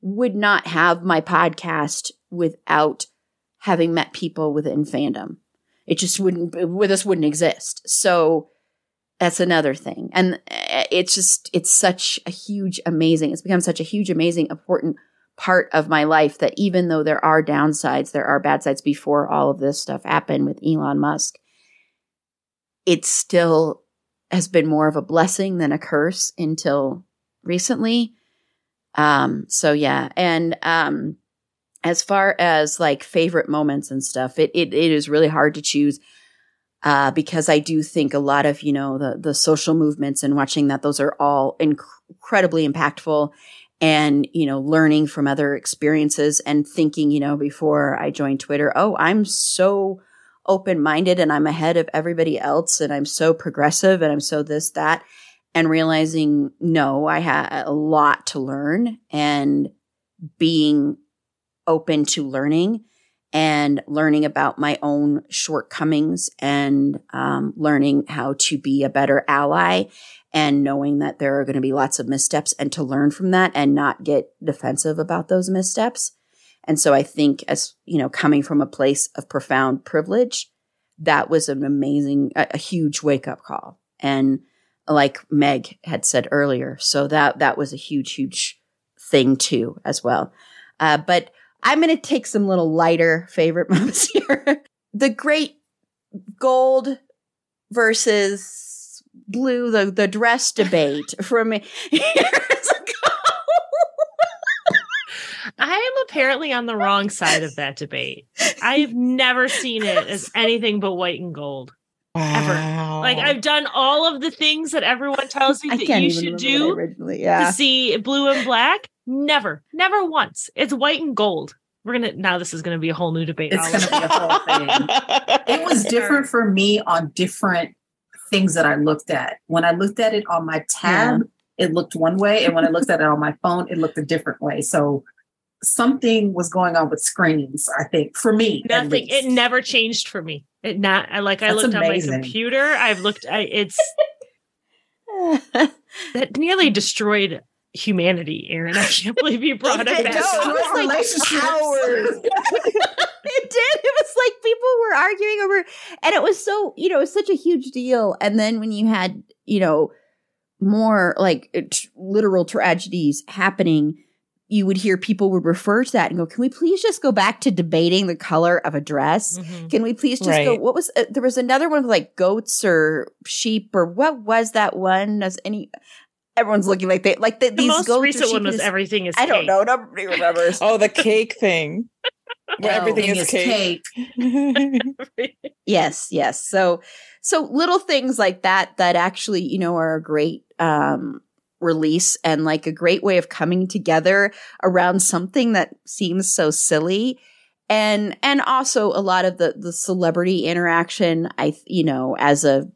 S1: would not have my podcast without having met people within fandom. It just wouldn't, with us wouldn't exist. So that's another thing. And eh, it's just, it's such a huge, amazing, it's become such a huge, amazing, important part of my life that even though there are downsides, there are bad sides before all of this stuff happened with Elon Musk, it still has been more of a blessing than a curse until recently um, so yeah. And, um, as far as like favorite moments and stuff, it, it, it is really hard to choose. Uh, because I do think a lot of, you know, the, the social movements and watching that, those are all inc- incredibly impactful and, you know, learning from other experiences and thinking, you know, before I joined Twitter, oh, I'm so open minded and I'm ahead of everybody else and I'm so progressive and I'm so this, that and realizing, no, I had a lot to learn and being open to learning and learning about my own shortcomings and um, learning how to be a better ally and knowing that there are going to be lots of missteps and to learn from that and not get defensive about those missteps. And so I think as, you know, coming from a place of profound privilege, that was an amazing, a, a huge wake up call. And like Meg had said earlier. So that that was a huge, huge thing too, as well. Uh, but I'm going to take some little lighter favorite moments here. the great gold versus blue, the the dress debate from years ago.
S3: I am apparently on the wrong side of that debate. I've never seen it as anything but white and gold. Wow. Ever. Like I've done all of the things that everyone tells me that you should do yeah. to see blue and black. Never, never once. It's white and gold. We're gonna now. This is gonna be a whole new debate.
S5: It's gonna be a whole thing. it was different for me on different things that I looked at. When I looked at it on my tab, it looked one way, and when I looked at it on my phone, it looked a different way. So something was going on with screens. I think for me,
S3: Nothing. It never changed for me. It not I like I
S5: That's
S3: looked
S5: amazing.
S3: on my computer. I've looked I it's that nearly destroyed humanity, Erin. I can't believe you brought it,
S1: It
S3: back.
S1: did.
S3: up.
S1: It was like hours. it did. It was like people were arguing over, and it was so you know, it was such a huge deal. And then when you had you know more like t- literal tragedies happening, you would hear people would refer to that and go, "Can we please just go back to debating the color of a dress?
S3: Mhm.
S1: Can we please just go? What was uh, there was another one with like goats or sheep or what was that one? Does any?" Everyone's looking like they like the,
S3: The
S1: these
S3: most
S1: goats or
S3: recent
S1: sheep
S3: one was
S1: is-
S3: everything is
S1: I don't
S3: cake.
S1: know. Nobody remembers.
S2: Oh, the cake thing. Where
S1: No.
S2: everything
S5: Thing
S2: is cake.
S1: Yes, yes. So so little things like that that actually, you know, are a great um release and like a great way of coming together around something that seems so silly. And and also a lot of the the celebrity interaction, I you know, as a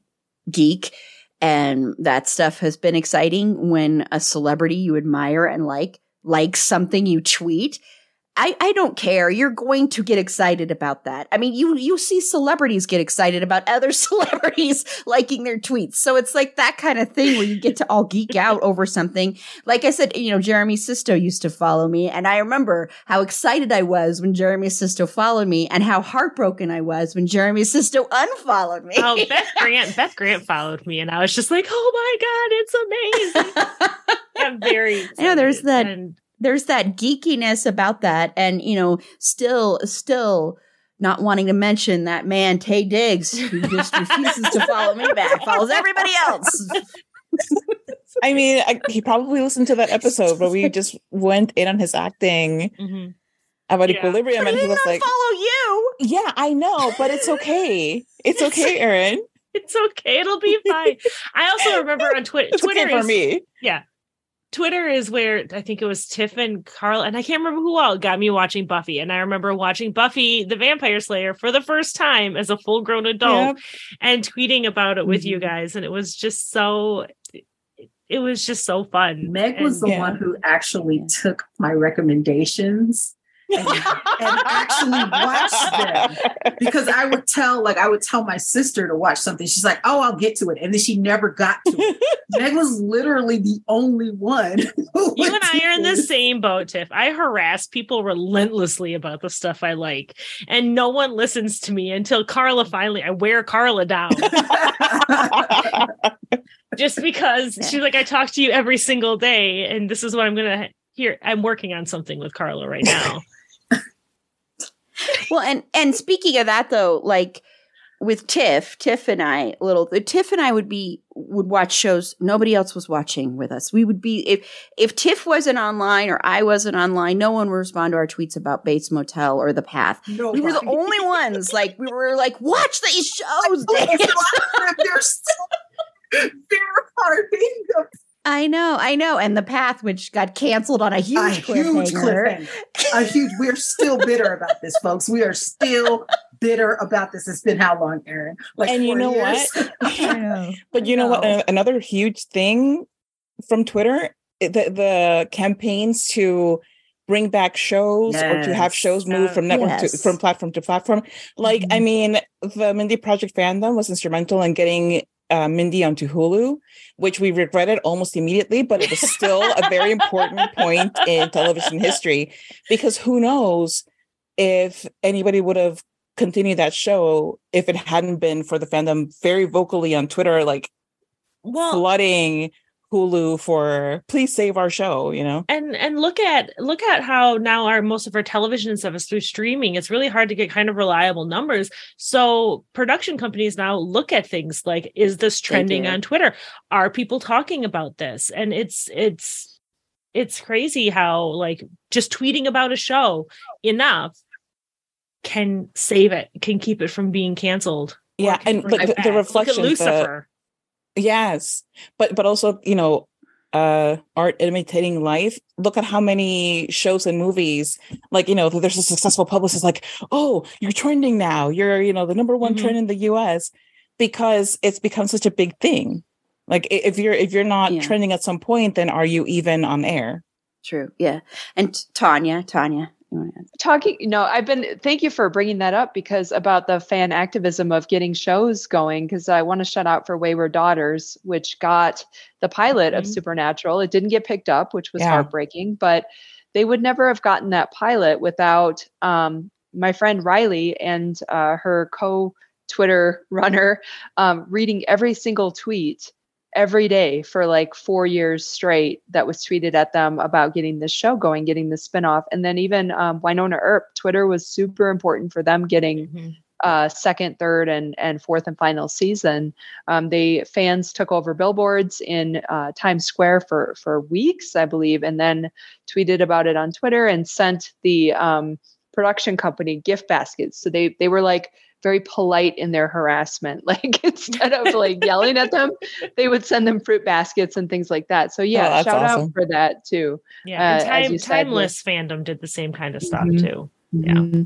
S1: geek and that stuff has been exciting when a celebrity you admire and like likes something you tweet I, I don't care. You're going to get excited about that. I mean, you you see celebrities get excited about other celebrities liking their tweets. So it's like that kind of thing where you get to all geek out over something. Like I said, you know, Jeremy Sisto used to follow me, and I remember how excited I was when Jeremy Sisto followed me, and how heartbroken I was when Jeremy Sisto unfollowed me.
S3: Oh, Beth Grant. Beth Grant followed me, and I was just like, "Oh my god, it's amazing!" I'm very.
S1: I know, there's
S3: excited.
S1: that-
S3: And
S1: there's that geekiness about that and you know still still not wanting to mention that man taye diggs who just refuses to follow me back follows everybody else
S2: I mean, I, he probably listened to that episode where we just went in on his acting
S3: Mhm.
S2: about
S3: Yeah.
S2: equilibrium,
S1: but
S2: and
S1: he
S2: he was like,
S1: follow you
S2: "Yeah, I know, but it's okay. It's okay, Erin.
S3: it's okay. It'll be fine. I also remember on Twitter. Twitter
S2: okay for
S3: is
S2: me."
S3: Twitter is where I think it was Tiff and Carl, and I can't remember who all got me watching Buffy. And I remember watching Buffy the Vampire Slayer for the first time as a full grown adult
S2: Yep.
S3: and tweeting about it with you
S5: Mhm.
S3: guys. And it was just so, it was just so fun.
S5: Meg was the
S2: Yeah.
S5: one who actually took my recommendations and, and actually watch them because I would tell, like, I would tell my sister to watch something. She's like, "Oh, I'll get to it," and then she never got to it. Meg was literally the only one. who
S3: You and I are in the same boat, Tiff. I harass people relentlessly about the stuff I like, and no one listens to me until Carla finally. I wear Carla down just because she's like, I talk to you every single day, and this is what I'm gonna hear. I'm working on something with Carla right now.
S1: well and and speaking of that though like with tiff tiff and i little uh, tiff and i would be would watch shows nobody else was watching with us. We would be if if tiff wasn't online or i wasn't online no one would respond to our tweets about bates motel or the path. We were the only ones like we were like watch these shows
S5: They're so they're hurting
S1: i know i know and the path which got canceled on a huge
S5: a huge
S1: cliffhanger.
S5: cliffhanger. A huge. We're still bitter about this, folks. We are still bitter about this. It's been how long, Erin? Like,
S2: and you
S5: four
S2: know
S5: years?
S2: what?
S1: I know.
S2: But you know what?
S5: know.
S2: Ano- Another huge thing from Twitter, the the campaigns to bring back shows or to have shows move from network to from platform to platform. Like, I
S5: Mhm.
S2: mean, the Mindy Project fandom was instrumental in getting uh, Mindy onto Hulu, which we regretted almost immediately, but it was still a very important point in television history because who knows if anybody would have continued that show if it hadn't been for the fandom very vocally on Twitter, like
S3: Well,
S2: flooding Hulu for please save our show, you know?
S3: and and look at look at how now our most of our television stuff is through streaming. It's really hard to get kind of reliable numbers. So production companies now look at things like is this trending on twitter? Are people talking about this? And it's it's it's crazy how like just tweeting about a show enough can save it can keep it from being canceled.
S2: Yeah, and
S3: bring
S2: the, the,
S3: back.
S2: the
S3: Look at
S2: reflection, the,
S3: lucifer
S2: yes, but but also you know, uh, art imitating life. Look at how many shows and movies, like you know, there's a successful publicist like, oh, you're trending now. You're you know the number one
S3: Mhm.
S2: trend in the U.S. because it's become such a big thing. Like if you're if you're not
S1: Yeah.
S2: trending at some point, then are you even on air?
S1: True. Yeah. And Tanya, Tanya, you want to add?
S4: talking no i've been thank you for bringing that up because about the fan activism of getting shows going because i want to shout out for wayward daughters which got the pilot of
S3: Mhm.
S4: supernatural it didn't get picked up which was
S2: Yeah.
S4: heartbreaking but they would never have gotten that pilot without um, my friend riley and uh, her co twitter runner um, reading every single tweet every day for like four years straight that was tweeted at them about getting this show going, getting the spinoff. And then even um, Wynonna Earp, Twitter was super important for them getting
S3: Mhm.
S4: uh, second, third, and and fourth and final season. Um, they fans took over billboards in uh, Times Square for for weeks, I believe, and then tweeted about it on Twitter and sent the um, production company gift baskets. So they they were like very polite in their harassment. Like instead of like yelling at them, they would send them fruit baskets and things like that. So yeah,
S2: that's
S4: shout
S2: awesome.
S4: out for that too.
S3: Yeah,
S4: Uh,
S3: time,
S4: you said,
S3: timeless fandom did the same kind of stuff
S4: Mhm.
S3: too. Yeah.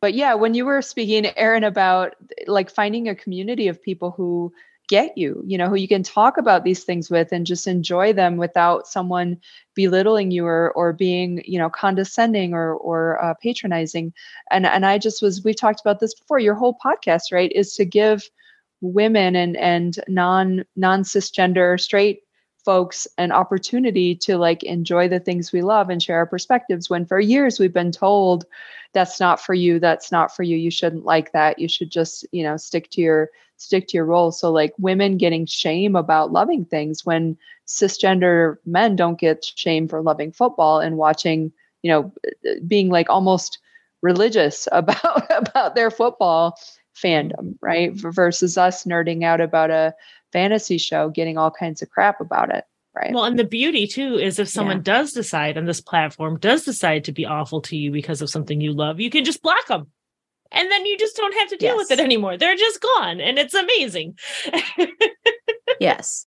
S4: But yeah, when you were speaking, Erin, about like finding a community of people who get you, you know, who you can talk about these things with and just enjoy them without someone belittling you or or being, you know, condescending or or uh, patronizing. And and I just was we've talked about this before. Your whole podcast, right, is to give women and and non non cisgender straight folks an opportunity to like enjoy the things we love and share our perspectives when for years we've been told that's not for you that's not for you you shouldn't like that you should just you know stick to your stick to your role. So like women getting shame about loving things when cisgender men don't get shame for loving football and watching you know uh, uh, being like almost religious about about their football mm-hmm. fandom right? Versus us nerding out about a fantasy show getting all kinds of crap about it right?
S3: Well, and the beauty too is if someone does decide on this platform, does decide to be awful to you because of something you love, you can just block them. And then you just don't have to deal with it anymore. They're just gone. And it's amazing.
S1: Yes.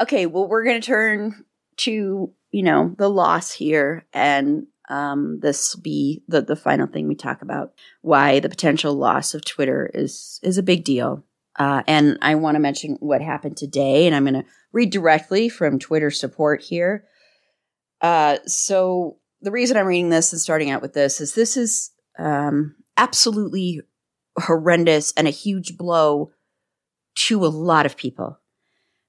S1: Okay, well, we're going to turn to, you know, the loss here. And um, this will be the, the final thing we talk about why the potential loss of Twitter is, is a big deal. Uh, and I want to mention what happened today, and I'm going to read directly from Twitter support here. Uh, so, the reason I'm reading this and starting out with this is this is um, absolutely horrendous and a huge blow to a lot of people.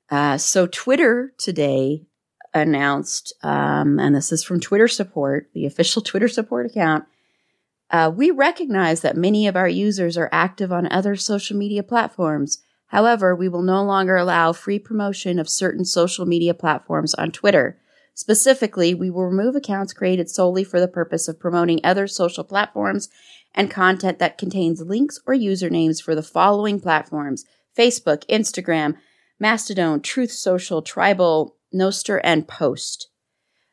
S1: Uh, so Twitter today announced, um, and this is from Twitter support, the official Twitter support account. Uh, we recognize that many of our users are active on other social media platforms. However, we will no longer allow free promotion of certain social media platforms on Twitter. Specifically, we will remove accounts created solely for the purpose of promoting other social platforms and content that contains links or usernames for the following platforms Facebook, Instagram, Mastodon, Truth Social, Tribel, Nostr, and Post.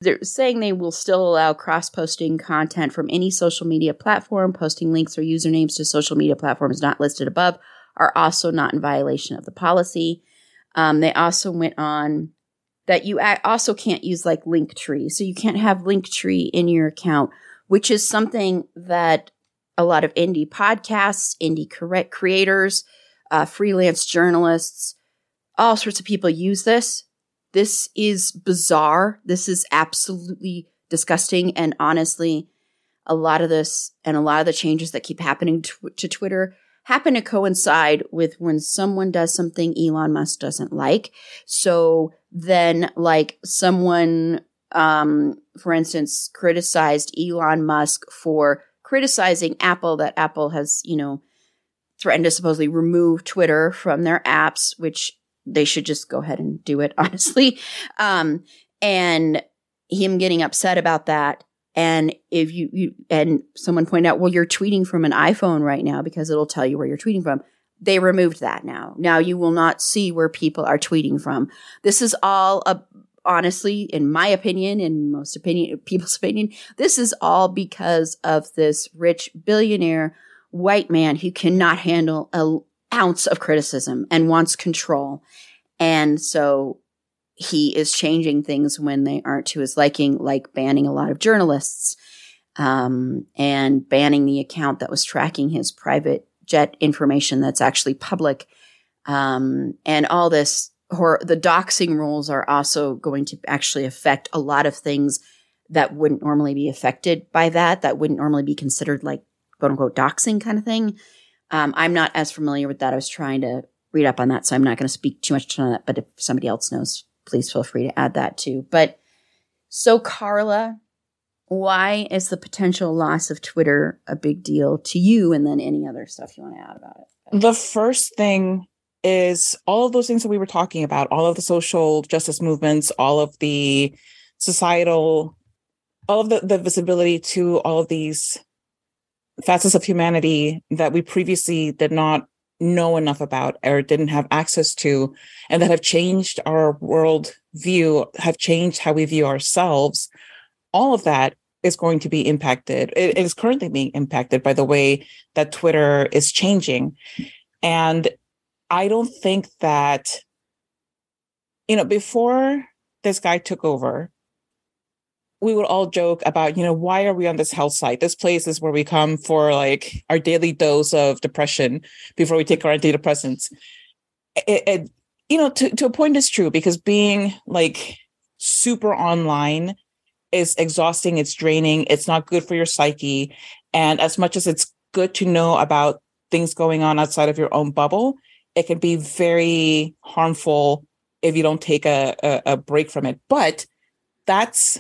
S1: They're saying they will still allow cross posting content from any social media platform. Posting links or usernames to social media platforms not listed above are also not in violation of the policy. Um, they also went on that you also can't use like Linktree. So you can't have Linktree in your account, which is something that a lot of indie podcasts, indie creators, uh, freelance journalists, all sorts of people use this. This is bizarre. This is absolutely disgusting. And honestly, a lot of this and a lot of the changes that keep happening to, to Twitter happen to coincide with when someone does something Elon Musk doesn't like. So then, like, someone, um, for instance, criticized Elon Musk for criticizing Apple, that Apple has, you know, threatened to supposedly remove Twitter from their apps, which they should just go ahead and do it, honestly. Um, and him getting upset about that. And if you, you, and someone pointed out, well, you're tweeting from an iPhone right now because it'll tell you where you're tweeting from. They removed that now. Now you will not see where people are tweeting from. This is all a, honestly, in my opinion, in most opinion, people's opinion, this is all because of this rich billionaire white man who cannot handle a ounce of criticism and wants control. And so he is changing things when they aren't to his liking, like banning a lot of journalists um, and banning the account that was tracking his private jet information that's actually public. Um, and all this, or the doxing rules are also going to actually affect a lot of things that wouldn't normally be affected by that, that wouldn't normally be considered like quote unquote doxing kind of thing. Um, I'm not as familiar with that. I was trying to read up on that, so I'm not going to speak too much on that. But if somebody else knows, please feel free to add that too. But so, Carla, why is the potential loss of Twitter a big deal to you? And then any other stuff you want to add about it?
S2: The first thing is all of those things that we were talking about, all of the social justice movements, all of the societal, all of the, the visibility to all of these facets of humanity that we previously did not know enough about or didn't have access to and that have changed our world view have changed how we view ourselves all of that is going to be impacted. It is currently being impacted by the way that twitter is changing. And i don't think that you know before this guy took over we would all joke about, you know, why are we on this health site? This place is where we come for like our daily dose of depression before we take our antidepressants. It, it you know, to, to a point it's true because being like super online is exhausting, it's draining, it's not good for your psyche. And as much as it's good to know about things going on outside of your own bubble, it can be very harmful if you don't take a, a, a break from it. But that's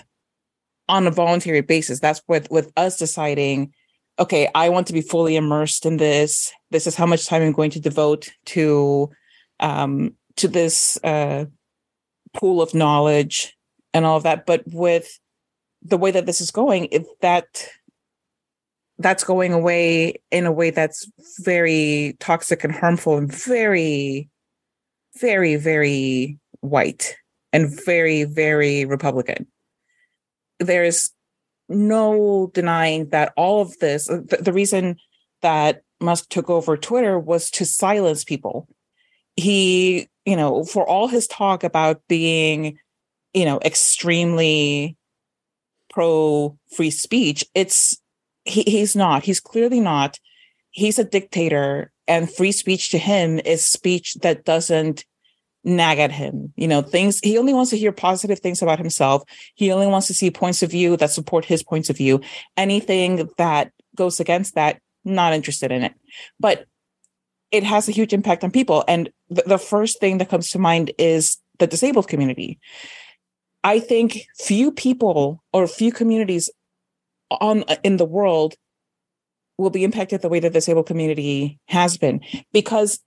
S2: on a voluntary basis. That's with with us deciding, okay, I want to be fully immersed in this. This is how much time I'm going to devote to um, to this uh, pool of knowledge and all of that. But with the way that this is going, if that that's going away in a way that's very toxic and harmful and very, very, very white and very, very Republican there's no denying that all of this, uh, the, the reason that Musk took over Twitter was to silence people. He, you know, for all his talk about being, you know, extremely pro free speech, it's he, he's not. He's clearly not. He's a dictator, and free speech to him is speech that doesn't nag at him. You know, things he only wants to hear positive things about himself. He only wants to see points of view that support his points of view. Anything that goes against that, not interested in it. But it has a huge impact on people. And th- the first thing that comes to mind is the disabled community. I think few people or few communities on in the world will be impacted the way the disabled community has been because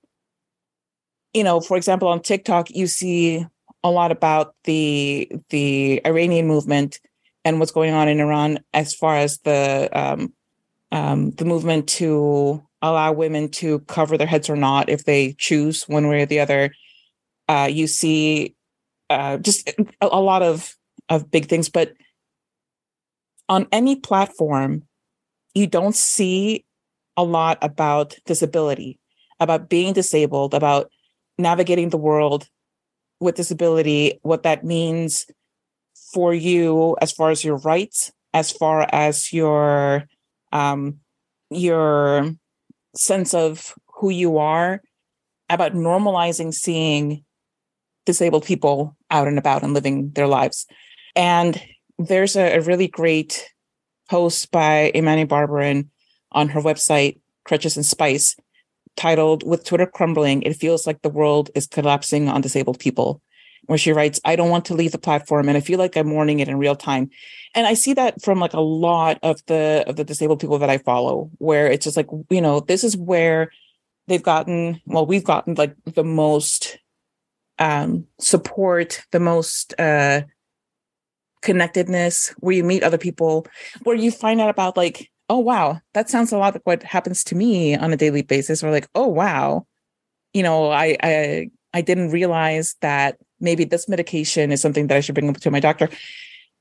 S2: you know, for example, on TikTok, you see a lot about the the Iranian movement and what's going on in Iran as far as the um, um, the movement to allow women to cover their heads or not if they choose one way or the other. Uh, you see uh, just a, a lot of of big things, but on any platform, you don't see a lot about disability, about being disabled, about navigating the world with disability, what that means for you as far as your rights, as far as your um, your sense of who you are, about normalizing seeing disabled people out and about and living their lives. And there's a, a really great post by Imani Barbarin on her website, Crutches and Spice, titled With Twitter Crumbling, It Feels Like the World is Collapsing on Disabled People, where she writes, I don't want to leave the platform and I feel like I'm mourning it in real time. And I see that from like a lot of the of the disabled people that I follow, where it's just like, you know, this is where they've gotten, well, we've gotten like the most um support, the most uh connectedness, where you meet other people, where you find out about like oh wow that sounds a lot like what happens to me on a daily basis or like oh wow. You know i i i didn't realize that maybe this medication is something that i should bring up to my doctor.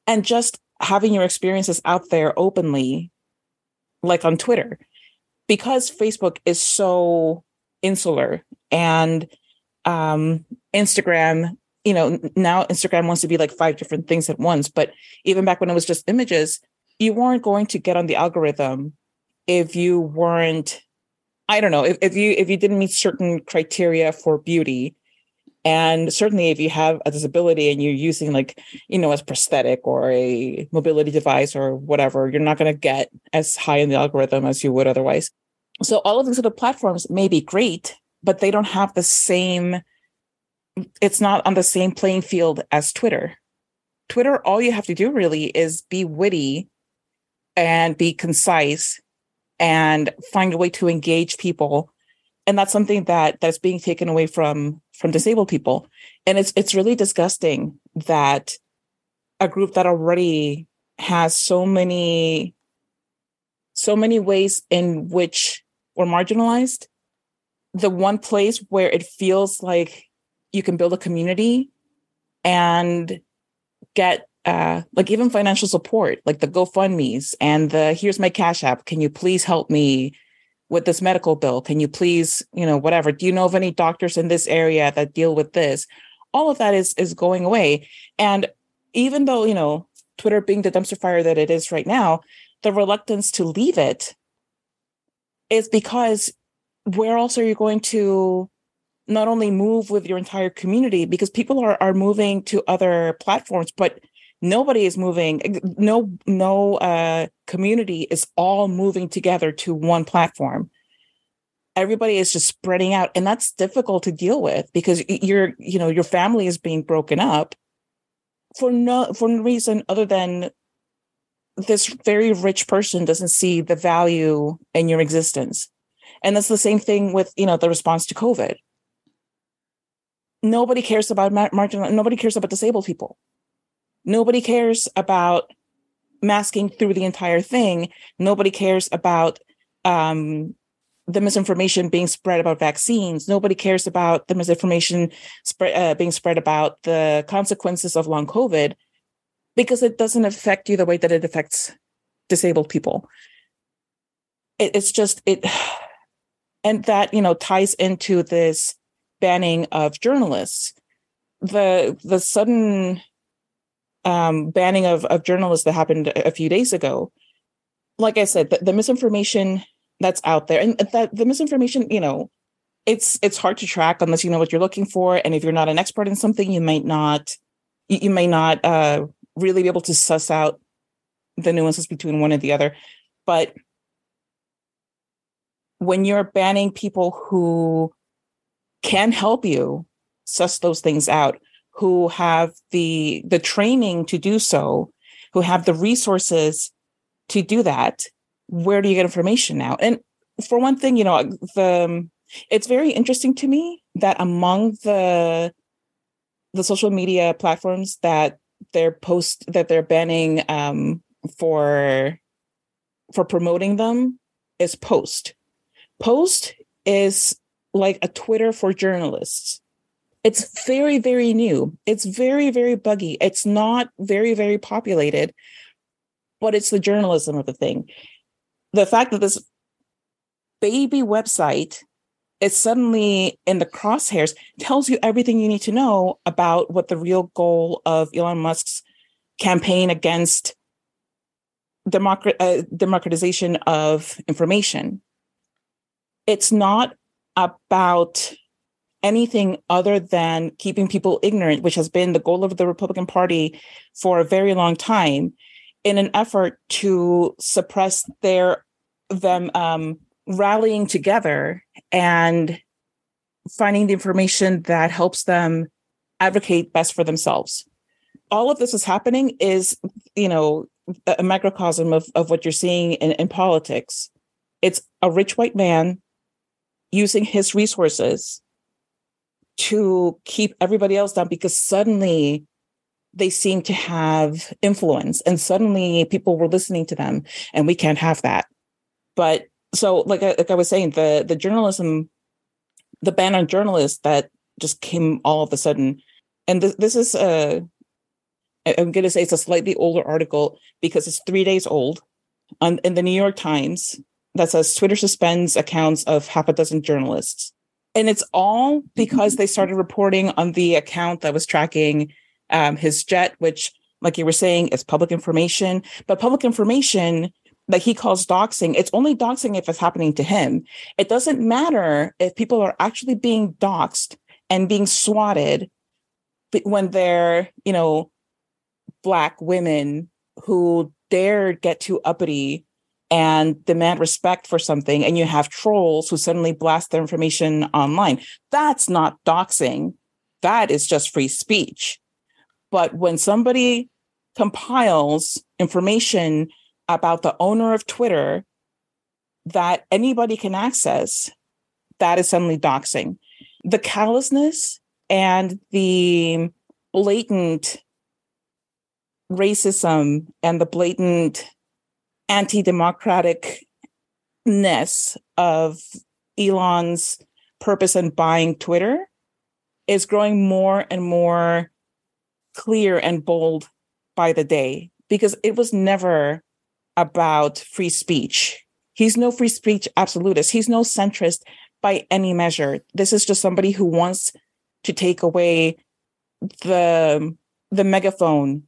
S2: And just having your experiences out there openly like on twitter because facebook is so insular and um instagram you know now instagram wants to be like five different things at once but even back when it was just images you weren't going to get on the algorithm if you weren't i don't know if, if you if you didn't meet certain criteria for beauty. And certainly if you have a disability and you're using like you know as prosthetic or a mobility device or whatever you're not going to get as high in the algorithm as you would otherwise. So all of these other platforms may be great but they don't have the same it's not on the same playing field as twitter. Twitter all you have to do really is be witty and be concise and find a way to engage people. And that's something that that's being taken away from from disabled people. And it's it's really disgusting that a group that already has so many so many ways in which we're marginalized the one place where it feels like you can build a community and get uh, like even financial support, like the GoFundMe's and the here's my cash app. Can you please help me with this medical bill? Can you please, you know, whatever? Do you know of any doctors in this area that deal with this? All of that is is going away. And even though, you know, Twitter being the dumpster fire that it is right now, the reluctance to leave it is because where else are you going to not only move with your entire community because people are are moving to other platforms, but nobody is moving no no uh, community is all moving together to one platform. Everybody is just spreading out and that's difficult to deal with because you're you know your family is being broken up for no for no reason other than this very rich person doesn't see the value in your existence. And that's the same thing with you know the response to covid. Nobody cares about marginal nobody cares about disabled people Nobody cares about masking through the entire thing. Nobody cares about um, the misinformation being spread about vaccines. Nobody cares about the misinformation spread uh, being spread about the consequences of long COVID because it doesn't affect you the way that it affects disabled people. It, it's just it, and that you know ties into this banning of journalists. The the sudden um, banning of, of journalists that happened a few days ago, like I said, the, the misinformation that's out there and that the misinformation, you know, it's it's hard to track unless you know what you're looking for. And if you're not an expert in something, you might not you, you may not uh, really be able to suss out the nuances between one and the other. But when you're banning people who can help you suss those things out, who have the the training to do so, who have the resources to do that, where do you get information now? And for one thing, you know, the it's very interesting to me that among the the social media platforms that they're post that they're banning um, for for promoting them is Post. Post is like a Twitter for journalists. It's very, very new. It's very, very buggy. It's not very, very populated, but it's the journalism of the thing. The fact that this baby website is suddenly in the crosshairs tells you everything you need to know about what the real goal of Elon Musk's campaign against democrat, uh, democratization of information. It's not about anything other than keeping people ignorant, which has been the goal of the Republican Party for a very long time, in an effort to suppress their them um, rallying together and finding the information that helps them advocate best for themselves. All of this is happening is, you know, a microcosm of, of what you're seeing in, in politics. It's a rich white man using his resources to keep everybody else down because suddenly they seem to have influence and suddenly people were listening to them and we can't have that. But so like I, like I was saying the the journalism the ban on journalists that just came all of a sudden. And th- this is a i'm going to say it's a slightly older article because it's three days old. On in the new york times that says twitter suspends accounts of half a dozen journalists and it's all because they started reporting on the account that was tracking um, his jet, which, like you were saying, is public information. But public information that he calls doxing, it's only doxing if it's happening to him. It doesn't matter if people are actually being doxed and being swatted when they're, you know, black women who dare get too uppity and demand respect for something and you have trolls who suddenly blast their information online. That's not doxing. That is just free speech. But when somebody compiles information about the owner of twitter that anybody can access that is suddenly doxing. The callousness and the blatant racism and the blatant anti-democraticness of Elon's purpose in buying Twitter is growing more and more clear and bold by the day because it was never about free speech. He's no free speech absolutist. He's no centrist by any measure. This is just somebody who wants to take away the the megaphone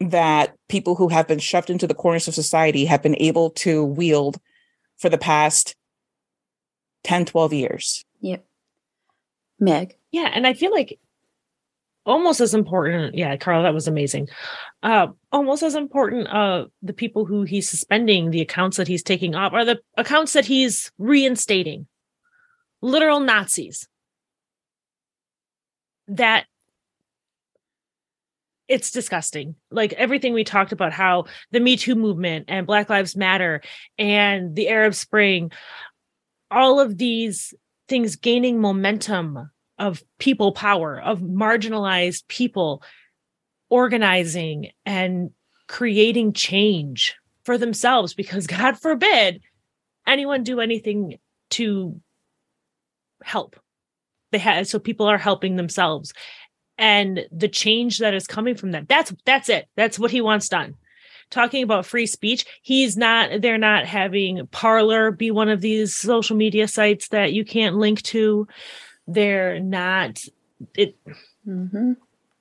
S2: that people who have been shoved into the corners of society have been able to wield for the past 10, 12 years.
S1: Yep. Meg.
S3: Yeah. And I feel like almost as important. Yeah, Carl, that was amazing. Uh, almost as important, uh, the people who he's suspending, the accounts that he's taking off, are the accounts that he's reinstating. Literal Nazis that it's disgusting. Like everything we talked about, how the Me Too movement and Black Lives Matter and the Arab Spring, all of these things gaining momentum of people power, of marginalized people organizing and creating change for themselves, because God forbid anyone do anything to help. They had so people are helping themselves and the change that is coming from them. That's that's it. That's what he wants done. Talking about free speech, he's not they're not having Parler be one of these social media sites that you can't link to. They're not it
S1: Mm-hmm.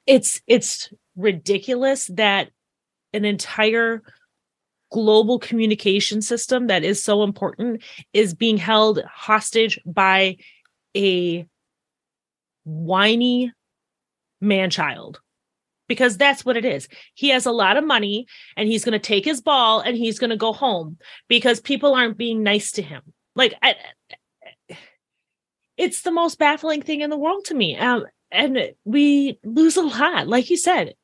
S3: it's it's ridiculous that an entire global communication system that is so important is being held hostage by a whiny man child because that's what it is. He has a lot of money and he's going to take his ball and he's going to go home because people aren't being nice to him. Like, I, it's the most baffling thing in the world to me. Um, and we lose a lot. Like you said,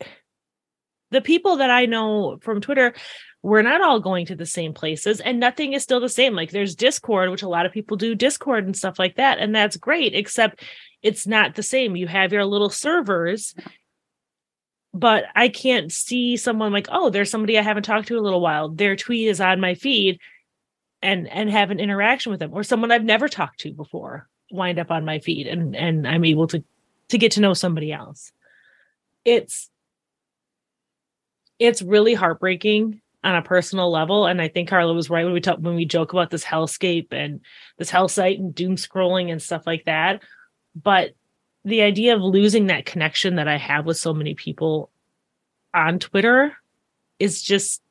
S3: the people that I know from Twitter, we're not all going to the same places and nothing is still the same. Like there's Discord, which a lot of people do Discord and stuff like that. And that's great, except it's not the same. You have your little servers, but I can't see someone like, oh, there's somebody I haven't talked to in a little while. Their tweet is on my feed and and have an interaction with them or someone I've never talked to before wind up on my feed and and I'm able to to get to know somebody else. It's it's really heartbreaking on a personal level and I think Carla was right when we talk when we joke about this hellscape and this hell site and doom scrolling and stuff like that but the idea of losing that connection that I have with so many people on Twitter is just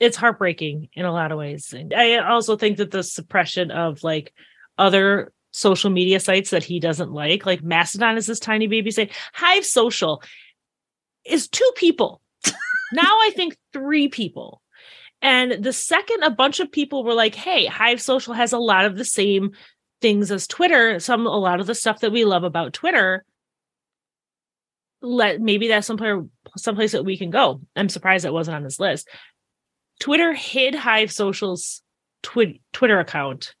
S3: it's heartbreaking in a lot of ways. And I also think that the suppression of like other social media sites that he doesn't like, like Mastodon is this tiny baby site, Hive Social is two people. now I think three people. And the second a bunch of people were like, hey, Hive Social has a lot of the same things as Twitter, some a lot of the stuff that we love about Twitter. Let maybe that's somewhere someplace that we can go. I'm surprised it wasn't on this list. Twitter hid Hive Social's twi- Twitter account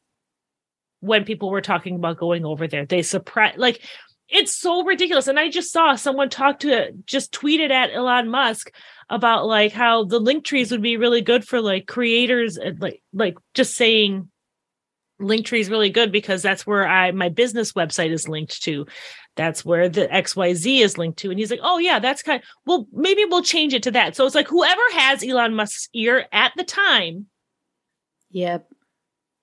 S3: when people were talking about going over there. They surprise like it's so ridiculous. And I just saw someone talk to just tweeted at Elon Musk about like how the link trees would be really good for like creators and like like just saying Linktree is really good because that's where I my business website is linked to. That's where the XYZ is linked to. And he's like, oh yeah, that's kind of, well, maybe we'll change it to that. So it's like whoever has Elon Musk's ear at the time.
S1: Yep.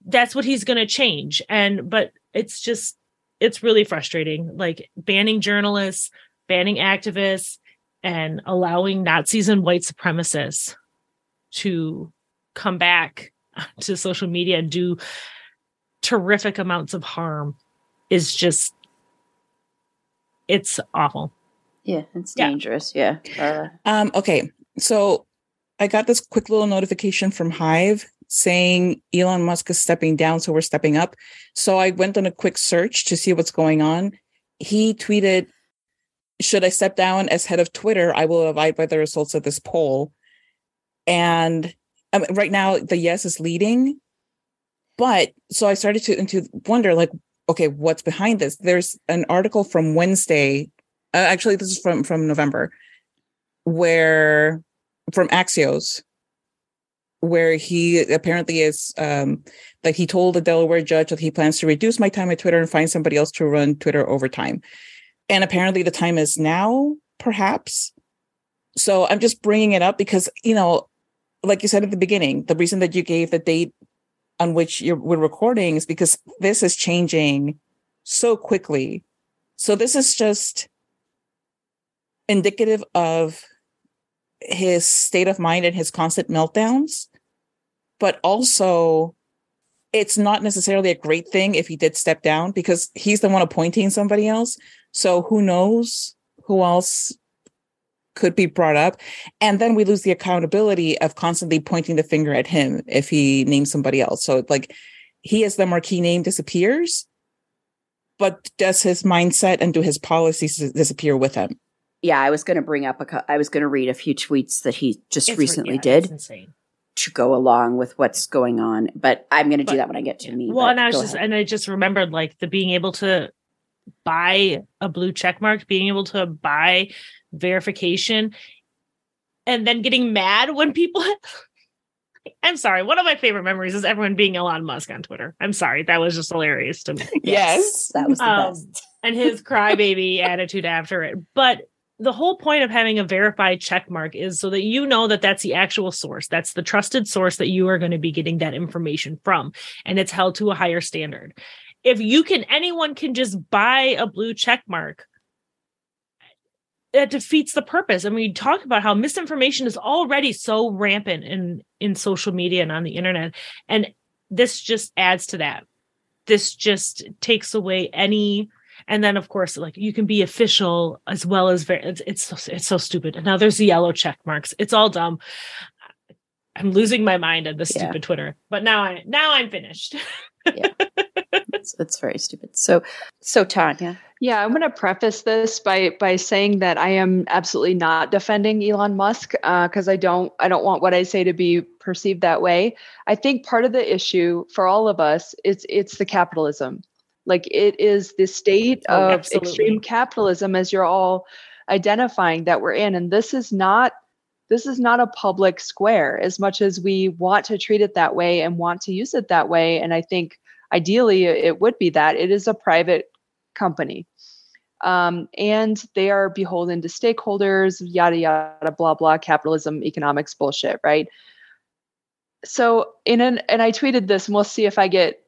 S3: That's what he's gonna change. And but it's just it's really frustrating. Like banning journalists, banning activists, and allowing Nazis and white supremacists to come back to social media and do terrific amounts of harm is just it's awful.
S1: Yeah, it's dangerous. Yeah. Uh,
S2: Um, okay, so I got this quick little notification from Hive saying Elon Musk is stepping down, so we're stepping up. So I went on a quick search to see what's going on. He tweeted, "Should I step down as head of Twitter? I will abide by the results of this poll." And um, right now, the yes is leading, but so I started to into wonder, like, okay, what's behind this? There's an article from Wednesday. Uh, actually, this is from from November, where from Axios, where he apparently is um like he told the Delaware judge that he plans to reduce my time at Twitter and find somebody else to run Twitter over time. And apparently the time is now, perhaps. So I'm just bringing it up because, you know, like you said at the beginning, the reason that you gave the date on which you're we're recording is because this is changing so quickly. So this is just indicative of his state of mind and his constant meltdowns but also it's not necessarily a great thing if he did step down because he's the one appointing somebody else so who knows who else could be brought up and then we lose the accountability of constantly pointing the finger at him if he names somebody else so like he as the marquee name disappears but does his mindset and do his policies disappear with him
S1: yeah, I was going to bring up a. cou- I was going to read a few tweets that he just
S3: It's ri-
S1: recently
S3: yeah, it's
S1: did
S3: insane.
S1: to go along with what's going on. But I'm going to do that when I get to me.
S3: Well, and I was just
S1: ahead.
S3: and I just remembered like the being able to buy a blue check mark, being able to buy verification, and then getting mad when people I'm sorry. One of my favorite memories is everyone being Elon Musk on Twitter. I'm sorry. That was just hilarious to me.
S2: yes
S1: that was the
S3: Um,
S1: best.
S3: and his crybaby attitude after it. But the whole point of having a verified check mark is so that you know that that's the actual source. That's the trusted source that you are going to be getting that information from. And it's held to a higher standard. If you can, anyone can just buy a blue check mark. That defeats the purpose. And we talk about how misinformation is already so rampant in in social media and on the internet, and this just adds to that. This just takes away any and then of course like you can be official as well as very it's it's so, it's so stupid and now there's the yellow check marks it's all dumb i'm losing my mind at the
S1: Yeah.
S3: stupid twitter but now i now i'm finished
S1: It's, it's very stupid. So, so Tanya,
S4: Yeah, I'm going to preface this by by saying that I am absolutely not defending Elon Musk uh, because I don't I don't want what I say to be perceived that way. I think part of the issue for all of us is it's the capitalism. Like it is the state
S3: Oh,
S4: of
S3: absolutely.
S4: extreme capitalism as you're all identifying that we're in, and this is not this is not a public square as much as we want to treat it that way and want to use it that way. And I think ideally it would be that. It is a private company. Um, and they are beholden to stakeholders yada yada blah blah capitalism economics bullshit right? So in an and i tweeted this and we'll see if i get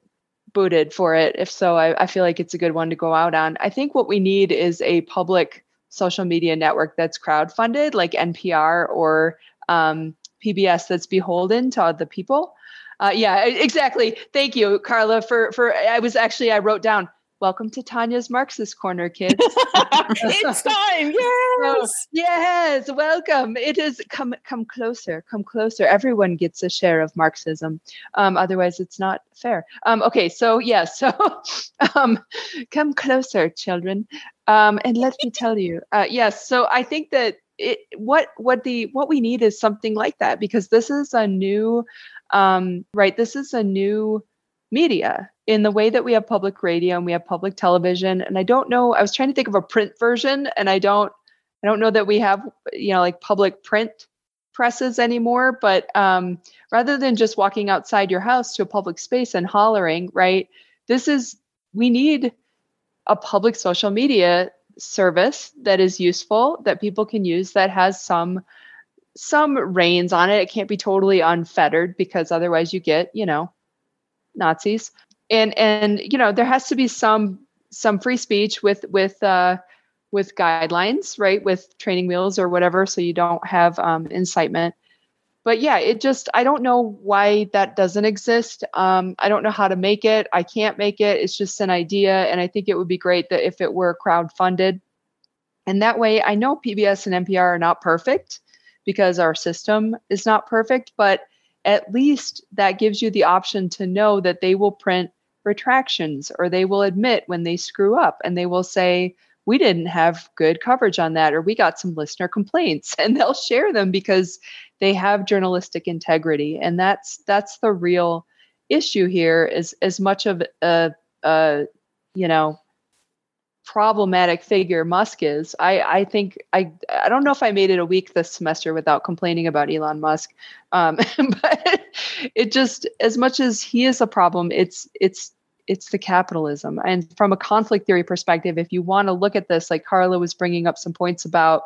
S4: booted for it. If so I, I feel like it's a good one to go out on. I think what we need is a public social media network that's crowdfunded like npr or um, pbs that's beholden to the people uh, yeah exactly thank you carla for for i was actually i wrote down welcome to Tanya's Marxist Corner, kids.
S2: it's time. Yes.
S4: yes, welcome. It is come come closer, come closer. Everyone gets a share of Marxism. Um, otherwise, it's not fair. Um, okay, so yeah, so um, come closer, children, um, and let me tell you. Uh, yes, so I think that it what what the what we need is something like that because this is a new um, right. This is a new media in the way that we have public radio and we have public television and i don't know i was trying to think of a print version and i don't i don't know that we have you know like public print presses anymore but um, rather than just walking outside your house to a public space and hollering right this is we need a public social media service that is useful that people can use that has some some reins on it it can't be totally unfettered because otherwise you get you know Nazis. And and you know there has to be some some free speech with with uh, with guidelines, right? With training wheels or whatever, so you don't have um, incitement. But yeah, it just I don't know why that doesn't exist. Um, I don't know how to make it. I can't make it. It's just an idea, and I think it would be great that if it were crowd funded, and that way I know PBS and NPR are not perfect because our system is not perfect, but at least that gives you the option to know that they will print retractions or they will admit when they screw up and they will say, we didn't have good coverage on that or we got some listener complaints and they'll share them because they have journalistic integrity. And that's that's the real issue here is as much of a, a you know problematic figure Musk is. I, I think I I don't know if I made it a week this semester without complaining about Elon Musk. Um, but it just as much as he is a problem, it's it's it's the capitalism. And from a conflict theory perspective, if you want to look at this, like Carla was bringing up some points about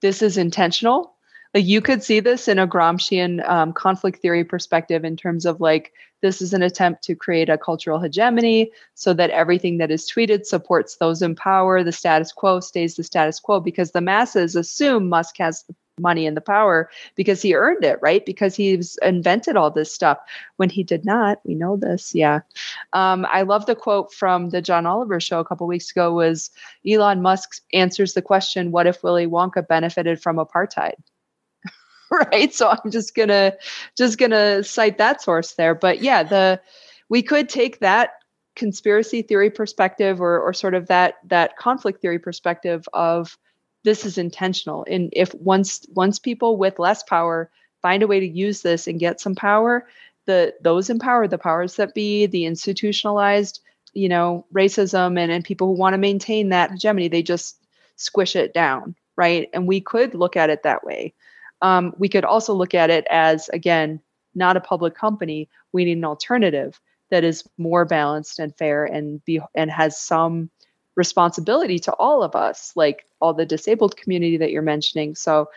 S4: this is intentional like you could see this in a Gramscian um, conflict theory perspective in terms of like this is an attempt to create a cultural hegemony so that everything that is tweeted supports those in power. The status quo stays the status quo because the masses assume Musk has the money and the power because he earned it, right? Because he's invented all this stuff when he did not. We know this. Yeah. Um, I love the quote from the John Oliver show a couple weeks ago was Elon Musk answers the question, what if Willy Wonka benefited from apartheid? right? So i'm just gonna just gonna cite that source there. But yeah the we could take that conspiracy theory perspective or or sort of that that conflict theory perspective of this is intentional. And if once once people with less power find a way to use this and get some power the those in power the powers that be the institutionalized you know racism and, and people who want to maintain that hegemony they just squish it down right? And we could look at it that way um, we could also look at it as, again, not a public company. We need an alternative that is more balanced and fair and be and has some responsibility to all of us, like all the disabled community that you're mentioning. So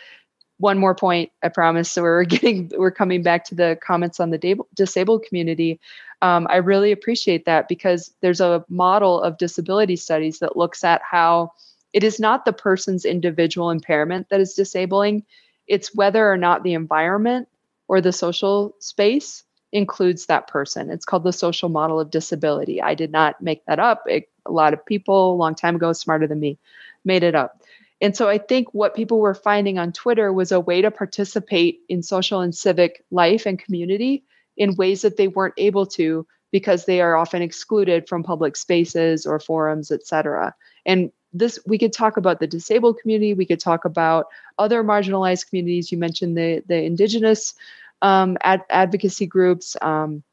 S4: one more point, I promise. So we're getting we're coming back to the comments on the disabled community. Um, I really appreciate that because there's a model of disability studies that looks at how it is not the person's individual impairment that is disabling it's whether or not the environment or the social space includes that person. It's called the social model of disability. I did not make that up. It, a lot of people a long time ago, smarter than me, made it up. And so I think what people were finding on Twitter was a way to participate in social and civic life and community in ways that they weren't able to because they are often excluded from public spaces or forums, et cetera. And this we could talk about the disabled community we could talk about other marginalized communities you mentioned the the indigenous um, ad- advocacy groups um,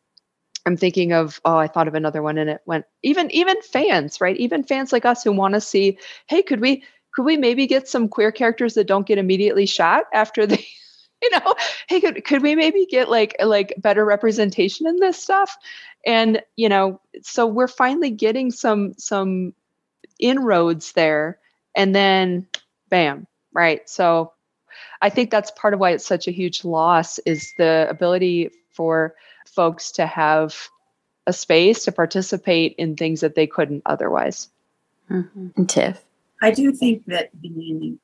S4: i'm thinking of oh i thought of another one and it went even even fans right? Even fans like us who want to see hey could we could we maybe get some queer characters that don't get immediately shot after they you know? Hey could, could we maybe get like like better representation in this stuff? And you know so we're finally getting some some inroads there and then bam right? So i think that's part of why it's such a huge loss is the ability for folks to have a space to participate in things that they couldn't otherwise.
S1: Mm-hmm. and tiff?
S5: I do think that the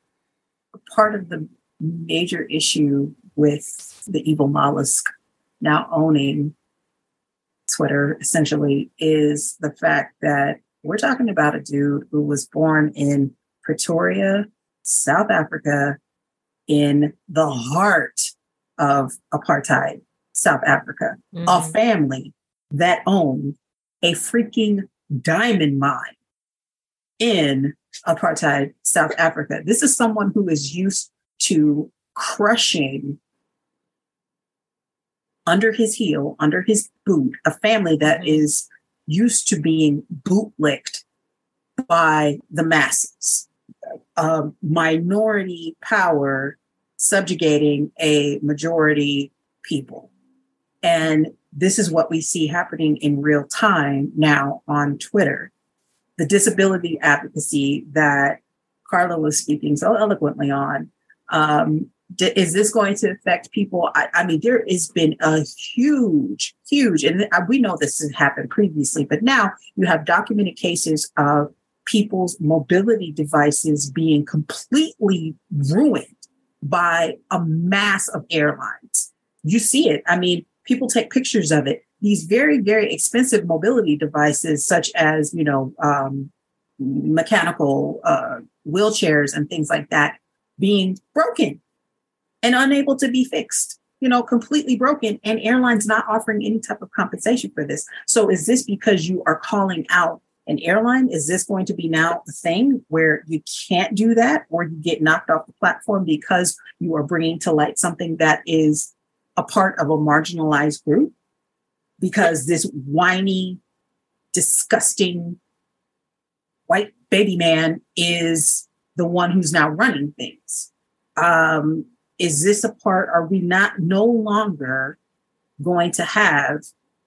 S5: part of the major issue with the evil mollusk now owning twitter essentially is the fact that We're talking about a dude who was born in Pretoria, South Africa, in the heart of apartheid South Africa, mm-hmm. a family that owned a freaking diamond mine in apartheid South Africa. This is someone who is used to crushing under his heel, under his boot, a family that mm-hmm. is used to being bootlicked by the masses, a minority power subjugating a majority people. And this is what we see happening in real time now on Twitter. The disability advocacy that Carla was speaking so eloquently on. Um, is this going to affect people? I, I, mean, there has been a huge, huge, and we know this has happened previously, but now you have documented cases of people's mobility devices being completely ruined by a mass of airlines. You see it. I mean, people take pictures of it. These very, very expensive mobility devices, such as, you know, um, mechanical uh, wheelchairs and things like that, being broken and unable to be fixed, you know, completely broken, and airlines not offering any type of compensation for this. So, is this because you are calling out an airline? Is this going to be now a thing where you can't do that or you get knocked off the platform because you are bringing to light something that is a part of a marginalized group because this whiny, disgusting white baby man is the one who's now running things. Um, is this a part? Are we not no longer going to have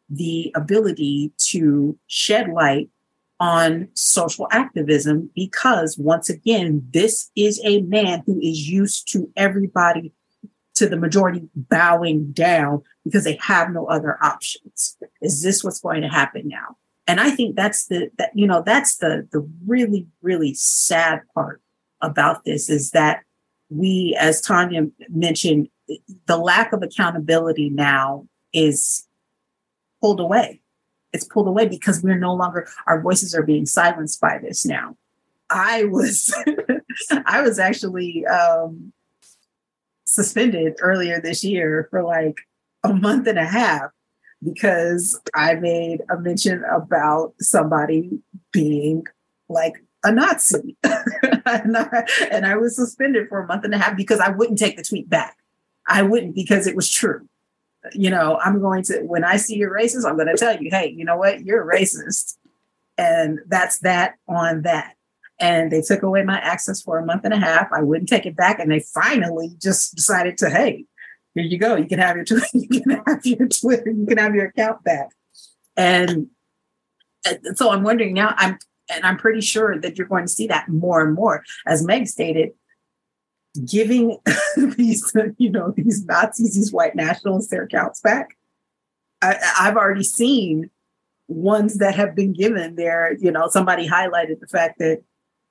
S5: the ability to shed light on social activism? Because once again, this is a man who is used to everybody to the majority bowing down because they have no other options. Is this what's going to happen now? And I think that's the that you know that's the the really really sad part about this is that we, as Tanya mentioned, the lack of accountability now is pulled away. It's pulled away because we're no longer our voices are being silenced by this now. I was I was actually um, suspended earlier this year for like a month and a half because I made a mention about somebody being like a Nazi. and, I, and I was suspended for a month and a half because I wouldn't take the tweet back. I wouldn't because it was true. You know, I'm going to, when I see you're racist, I'm going to tell you, hey, you know what? You're a racist. And that's that on that and they took away my access for a month and a half. I wouldn't take it back, and they finally just decided to, hey, here you go. You can have your Twitter, you can have your Twitter, you can have your account back. And, and so I'm wondering now. I'm and I'm pretty sure that you're going to see that more and more, as Meg stated. Giving these, you know, these Nazis, these white nationalists, their accounts back. I, I've already seen ones that have been given there. You know, somebody highlighted the fact that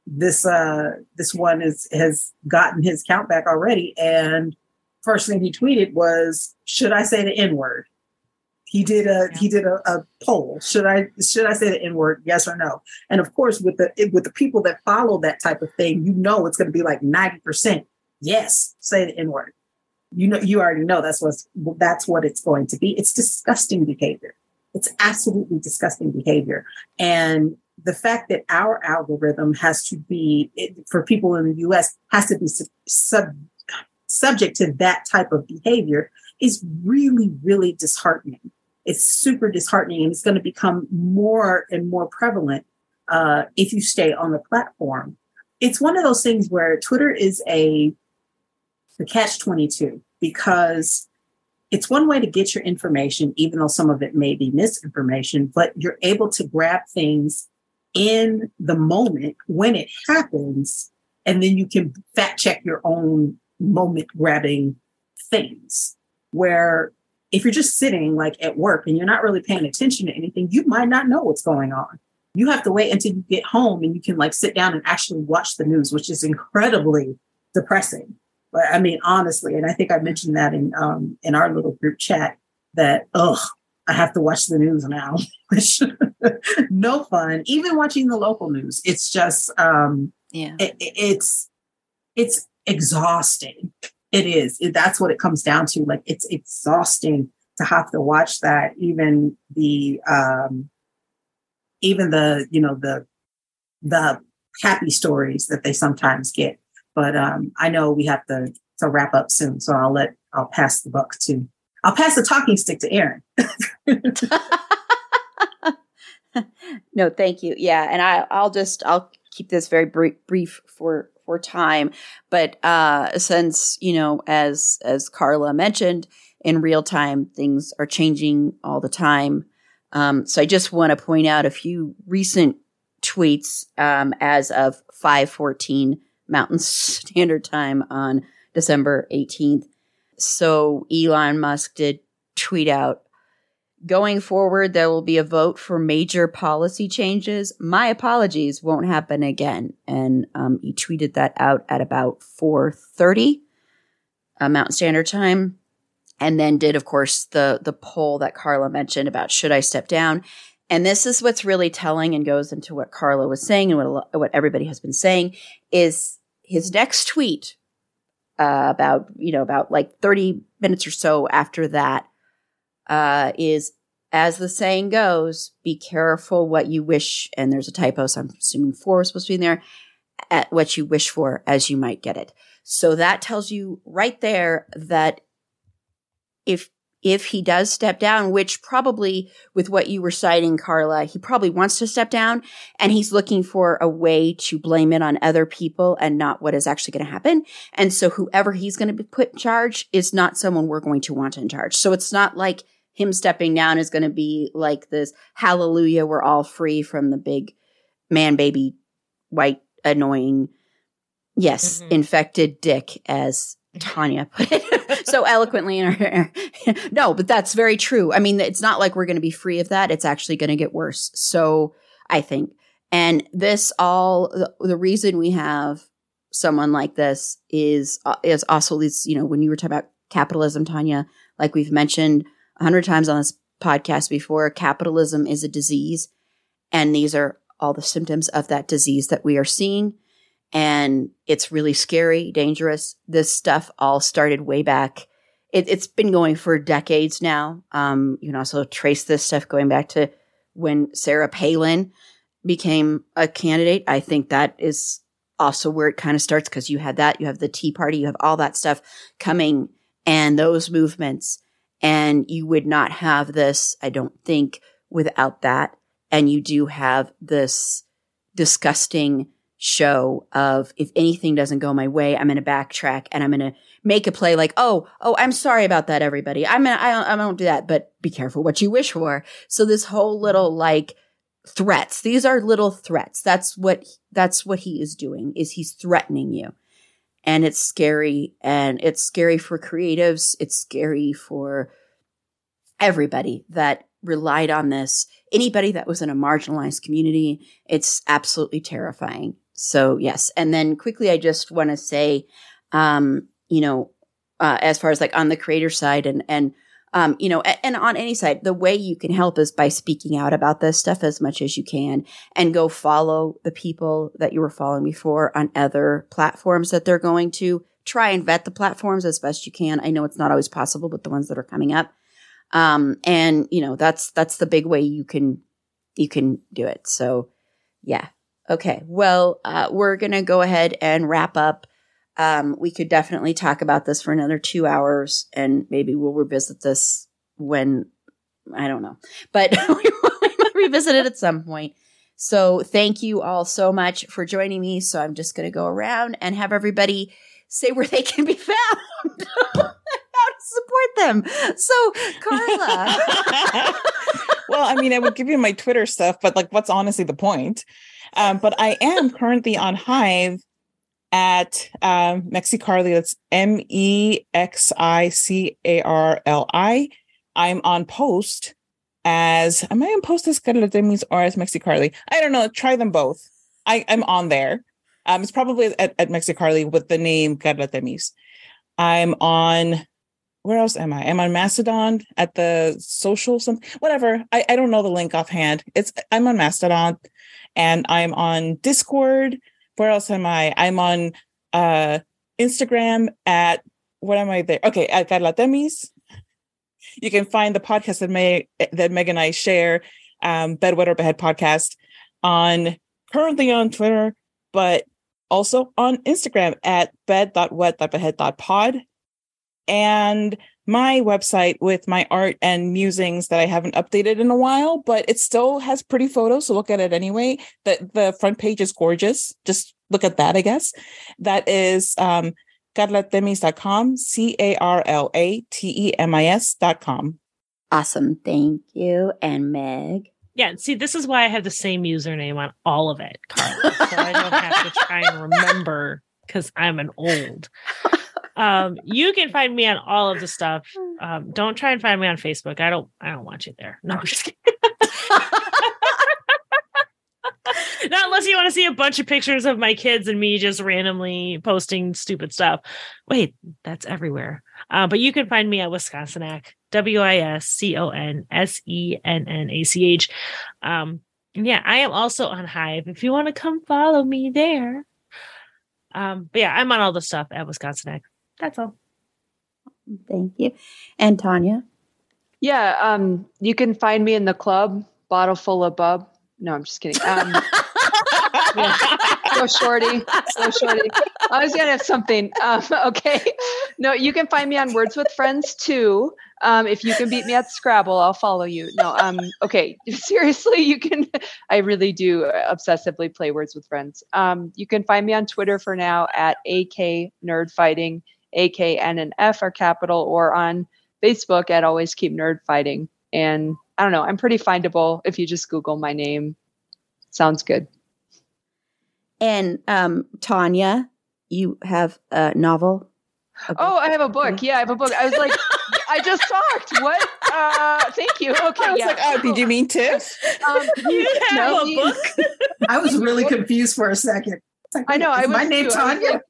S5: this uh this one is has gotten his count back already and first thing he tweeted was should i say the n word he did a yeah. he did a, a, poll. Should i should i say the n word yes or no? And of course with the with the people that follow that type of thing you know it's going to be like 90% yes say the n word you know you already know that's what's that's what it's going to be. It's disgusting behavior. It's absolutely disgusting behavior. And the fact that our algorithm has to be for people in the US has to be sub, subject to that type of behavior is really really disheartening it's super disheartening and it's going to become more and more prevalent uh, if you stay on the platform it's one of those things where twitter is a the catch 22 because it's one way to get your information even though some of it may be misinformation but you're able to grab things in the moment when it happens, and then you can fact check your own moment grabbing things. Where if you're just sitting like at work and you're not really paying attention to anything, you might not know what's going on. You have to wait until you get home and you can like sit down and actually watch the news, which is incredibly depressing. But I mean, honestly, and I think I mentioned that in um, in our little group chat that ugh, I have to watch the news now, which no fun. Even watching the local news, it's just um,
S1: Yeah.
S5: it, it- it's it's exhausting. It is. It- that's what it comes down to. Like it's exhausting to have to watch that. Even the um, even the you know the the happy stories that they sometimes get. But um, I know we have to to wrap up soon, so I'll let I'll pass the buck to I'll pass the talking stick to Erin.
S1: no, thank you. Yeah, and I I'll just I'll keep this very brief, brief for for time, but uh since, you know, as as Carla mentioned, in real time things are changing all the time. Um so I just want to point out a few recent tweets um as of 514 Mountain Standard Time on December 18th. So Elon Musk did tweet out Going forward, there will be a vote for major policy changes. My apologies won't happen again. And um, he tweeted that out at about 4.30 uh, Mountain Standard Time. And then did, of course, the, the poll that Carla mentioned about should I step down? And this is what's really telling and goes into what Carla was saying and what, what everybody has been saying is his next tweet uh, about, you know, about like 30 minutes or so after that uh, is as the saying goes, be careful what you wish. And there's a typo, so I'm assuming four is supposed to be in there. At what you wish for, as you might get it. So that tells you right there that if if he does step down, which probably with what you were citing, Carla, he probably wants to step down and he's looking for a way to blame it on other people and not what is actually going to happen. And so whoever he's going to be put in charge is not someone we're going to want in charge. So it's not like him stepping down is going to be like this hallelujah, we're all free from the big man baby white annoying yes
S3: Mhm.
S1: infected dick as tanya put it so eloquently in her no but that's very true. I mean it's not like we're going to be free of that it's actually going to get worse so i think. And this all the, the reason we have someone like this is uh, is also these you know when you were talking about capitalism tanya like we've mentioned a hundred times on this podcast before capitalism is a disease and these are all the symptoms of that disease that we are seeing and it's really scary dangerous. This stuff all started way back. It, it's been going for decades now. Um, you can also trace this stuff going back to when sarah palin became a candidate. I think that is also where it kind of starts because you had that you have the tea party you have all that stuff coming and those movements and you would not have this i don't think without that and you do have this disgusting show of if anything doesn't go my way, I'm going to backtrack and I'm going to make a play like, oh, oh, I'm sorry about that, everybody. I'm gonna, I don't, I don't do that, but be careful what you wish for. So this whole little like threats, these are little threats. That's what, that's what he is doing is he's threatening you. And it's scary and it's scary for creatives. It's scary for everybody that relied on this. Anybody that was in a marginalized community, it's absolutely terrifying. So yes. And then quickly, I just want to say, um, you know, uh, as far as like on the creator side and, and, um, you know, and, and on any side, the way you can help is by speaking out about this stuff as much as you can and go follow the people that you were following before on other platforms that they're going to try and vet the platforms as best you can. I know it's not always possible, but the ones that are coming up. Um, and you know, that's, that's the big way you can, you can do it. So yeah. Okay. Well, uh, we're going to go ahead and wrap up. Um, we could definitely talk about this for another two hours and maybe we'll revisit this when I don't know, but we might revisit it at some point. So thank you all so much for joining me. So I'm just going to go around and have everybody say where they can be found. How to support them. So, Carla.
S2: well, I mean, I would give you my Twitter stuff, but like, what's honestly the point? Um, but I am currently on Hive at um, Mexicarly. That's M E X I C A R L I. I'm on Post as am I on Post as Carla Temis or as Mexicarly? I don't know. Try them both. I, I'm on there. Um, it's probably at, at Mexicarly with the name Carla Temis. I'm on where else am I? I'm on Mastodon at the social something whatever. I, I don't know the link offhand. It's I'm on Mastodon and I'm on Discord. Where else am I? I'm on uh Instagram at what am I there? Okay, at Carla Temis. You can find the podcast that May that Meg and I share, um, Bed, Wed, or Behead podcast, on currently on Twitter, but also on Instagram at bed.wet.behead.pod. And my website with my art and musings that I haven't updated in a while, but it still has pretty photos. So look at it anyway. The the front page is gorgeous. Just look at that, I guess. That is um carlatemis.com, C A R L A T E M I S.com.
S1: Awesome. Thank you. And Meg.
S3: Yeah, see, this is why I have the same username on all of it, Carla. so I don't have to try and remember because I'm an old. Um, you can find me on all of the stuff. Um, don't try and find me on Facebook. I don't. I don't want you there. No, I'm just kidding. Not unless you want to see a bunch of pictures of my kids and me just randomly posting stupid stuff. Wait, that's everywhere. Uh, but you can find me at Wisconsinac, W I S C O N S E N N A C H. Um, yeah, I am also on Hive. If you want to come follow me there. Um, but yeah, I'm on all the stuff at Wisconsinac. That's all.
S1: Thank you. And Tanya.
S4: Yeah, um, you can find me in the club, bottle full of bub. No, I'm just kidding. Um, yeah. So shorty, so shorty. I was gonna have something. Um, okay, no, you can find me on Words with Friends too. Um, if you can beat me at Scrabble, I'll follow you. No, um, okay, seriously, you can. I really do obsessively play Words with Friends. Um, you can find me on Twitter for now at AK Nerd Fighting. A K N and F are capital, or on Facebook at Always Keep Nerd Fighting. And I don't know, I'm pretty findable if you just Google my name. Sounds good.
S1: And um, Tanya, you have a novel. a?
S4: Oh, I have a book. Yeah, I have a book. I was like, I just talked. What? Uh, thank you. Okay.
S2: I was
S4: yeah.
S2: like, oh, did you mean Tiff?
S4: Um,
S3: You have
S4: no,
S3: a book?
S5: I was really confused for a second. Like,
S4: I know. I
S5: my name
S4: too. I was
S5: Tanya.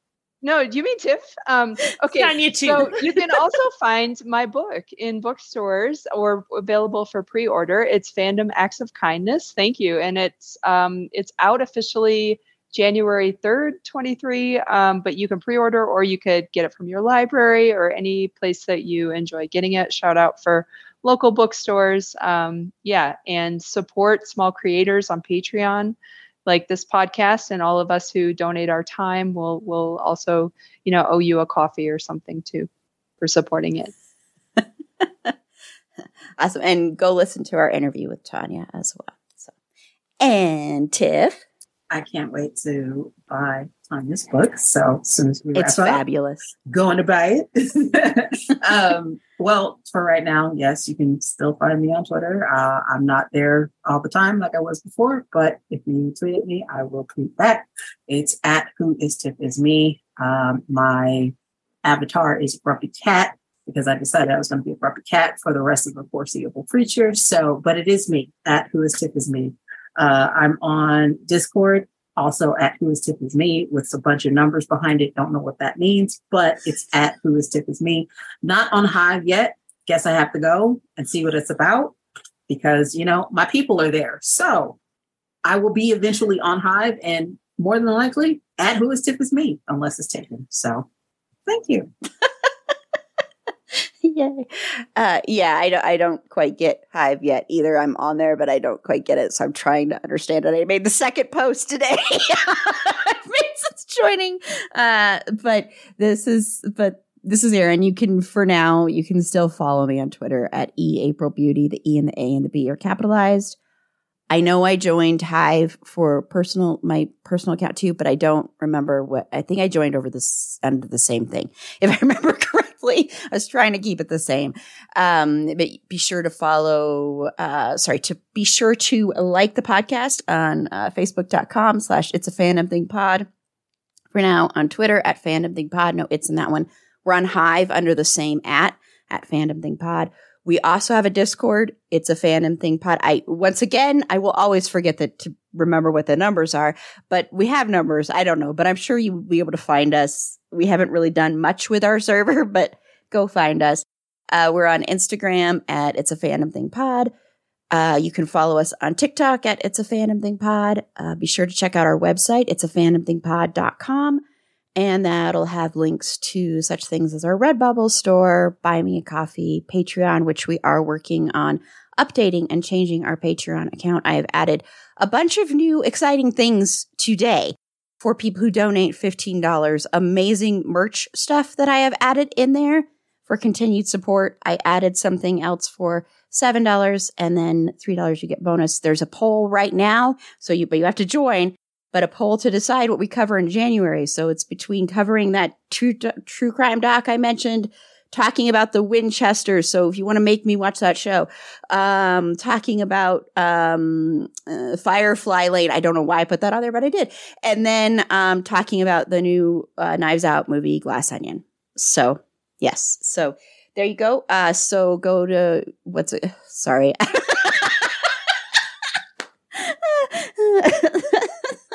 S4: No, do you mean Tiff? Um, okay.
S3: Tanya too.
S4: So you can also find my book in bookstores or available for pre-order. It's Fandom Acts of Kindness. Thank you, and it's um, it's out officially January third, twenty three. Um, but you can pre-order or you could get it from your library or any place that you enjoy getting it. Shout out for local bookstores. Um, yeah, and support small creators on Patreon like this podcast and all of us who donate our time will will also you know owe you a coffee or something too for supporting it
S1: Awesome. And go listen to our interview with Tanya as well. So, and Tiff,
S5: I can't wait to buy Tanya's book. So as soon as we
S1: it's
S5: wrap up,
S1: fabulous.
S5: going to buy it. um, well, for right now, yes, you can still find me on Twitter. Uh, I'm not there all the time like I was before, but if you tweet at me, I will tweet back. It's at who is Tiff is me. Um, my avatar is Grumpy Cat because I decided I was going to be a grumpy cat for the rest of the foreseeable future. So, but it is me at who is Tiff is me. Uh, I'm on Discord, also at Who is Tiff is Me with a bunch of numbers behind it. Don't know what that means, but it's at Who is Tiff is Me. Not on Hive yet. Guess I have to go and see what it's about because, you know, my people are there. So I will be eventually on Hive and more than likely at Who is Tiff is Me, unless it's taken. So thank you.
S1: Yay. Uh, yeah, I don't, I don't quite get Hive yet either. I'm on there, but I don't quite get it. So I'm trying to understand it. I made the second post today. I've made since joining. Uh, but this is, but this is Erin. You can, for now, you can still follow me on Twitter at E April Beauty. The E and the A and the B are capitalized. I know I joined Hive for personal, my personal account too, but I don't remember what, I think I joined over this, under the same thing. If I remember correctly, I was trying to keep it the same. Um, but be sure to follow, uh, sorry, to be sure to like the podcast on uh, facebook.com slash it's a fandom thing pod. For now on Twitter at fandom thing pod. No, it's in that one. We're on Hive under the same at, at fandom thing pod. We also have a Discord. It's a fandom thing pod. I once again, I will always forget that to remember what the numbers are, but we have numbers. I don't know, but I'm sure you will be able to find us. We haven't really done much with our server, but go find us. Uh, we're on Instagram at It's a Fandom Thing Pod. Uh, you can follow us on TikTok at It's a Fandom Thing Pod. Uh, be sure to check out our website, it's a fandomthingpod.com. And that'll have links to such things as our Redbubble store, Buy Me a Coffee, Patreon, which we are working on updating and changing our Patreon account. I have added a bunch of new exciting things today for people who donate $15. Amazing merch stuff that I have added in there for continued support. I added something else for $7 and then $3 you get bonus. There's a poll right now. So you, but you have to join, but a poll to decide what we cover in January. So it's between covering that true, true crime doc I mentioned, talking about the Winchester. So if you want to make me watch that show, um, talking about, um, uh, Firefly Lane. I don't know why I put that on there, but I did. And then, um, talking about the new, uh, Knives Out movie, Glass Onion. So yes. So there you go. Uh, so go to what's it? Sorry.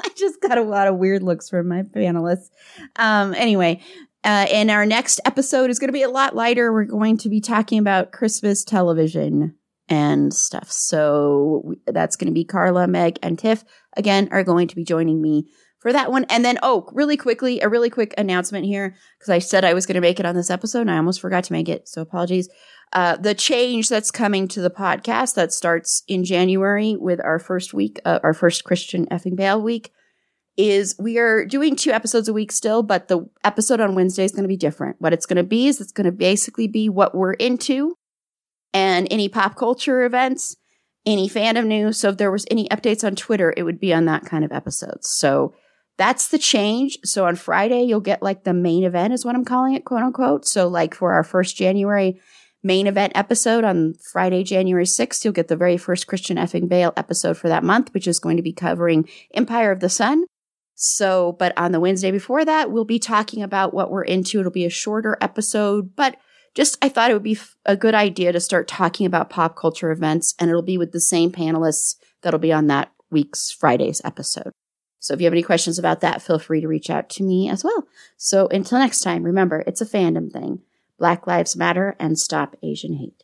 S1: I just got a lot of weird looks from my panelists. Um, anyway, uh, and our next episode is going to be a lot lighter. We're going to be talking about Christmas television and stuff. So that's going to be Carla, Meg, and Tiff again are going to be joining me for that one. And then, oh, really quickly, a really quick announcement here because I said I was going to make it on this episode and I almost forgot to make it. So apologies. Uh, the change that's coming to the podcast that starts in January with our first week, uh, our first Christian effing Bale week is we are doing two episodes a week still, but the episode on Wednesday is going to be different. What it's going to be is it's going to basically be what we're into and any pop culture events, any fandom news. So if there was any updates on Twitter, it would be on that kind of episode. So that's the change. So on Friday, you'll get like the main event is what I'm calling it, quote unquote. So like for our first January main event episode on Friday, January 6th, you'll get the very first Christian effing Bale episode for that month, which is going to be covering Empire of the Sun. So, but on the Wednesday before that, we'll be talking about what we're into. It'll be a shorter episode, but just I thought it would be a good idea to start talking about pop culture events, and it'll be with the same panelists that'll be on that week's Friday's episode. So if you have any questions about that, feel free to reach out to me as well. So until next time, remember, it's a fandom thing. Black Lives Matter and stop Asian hate.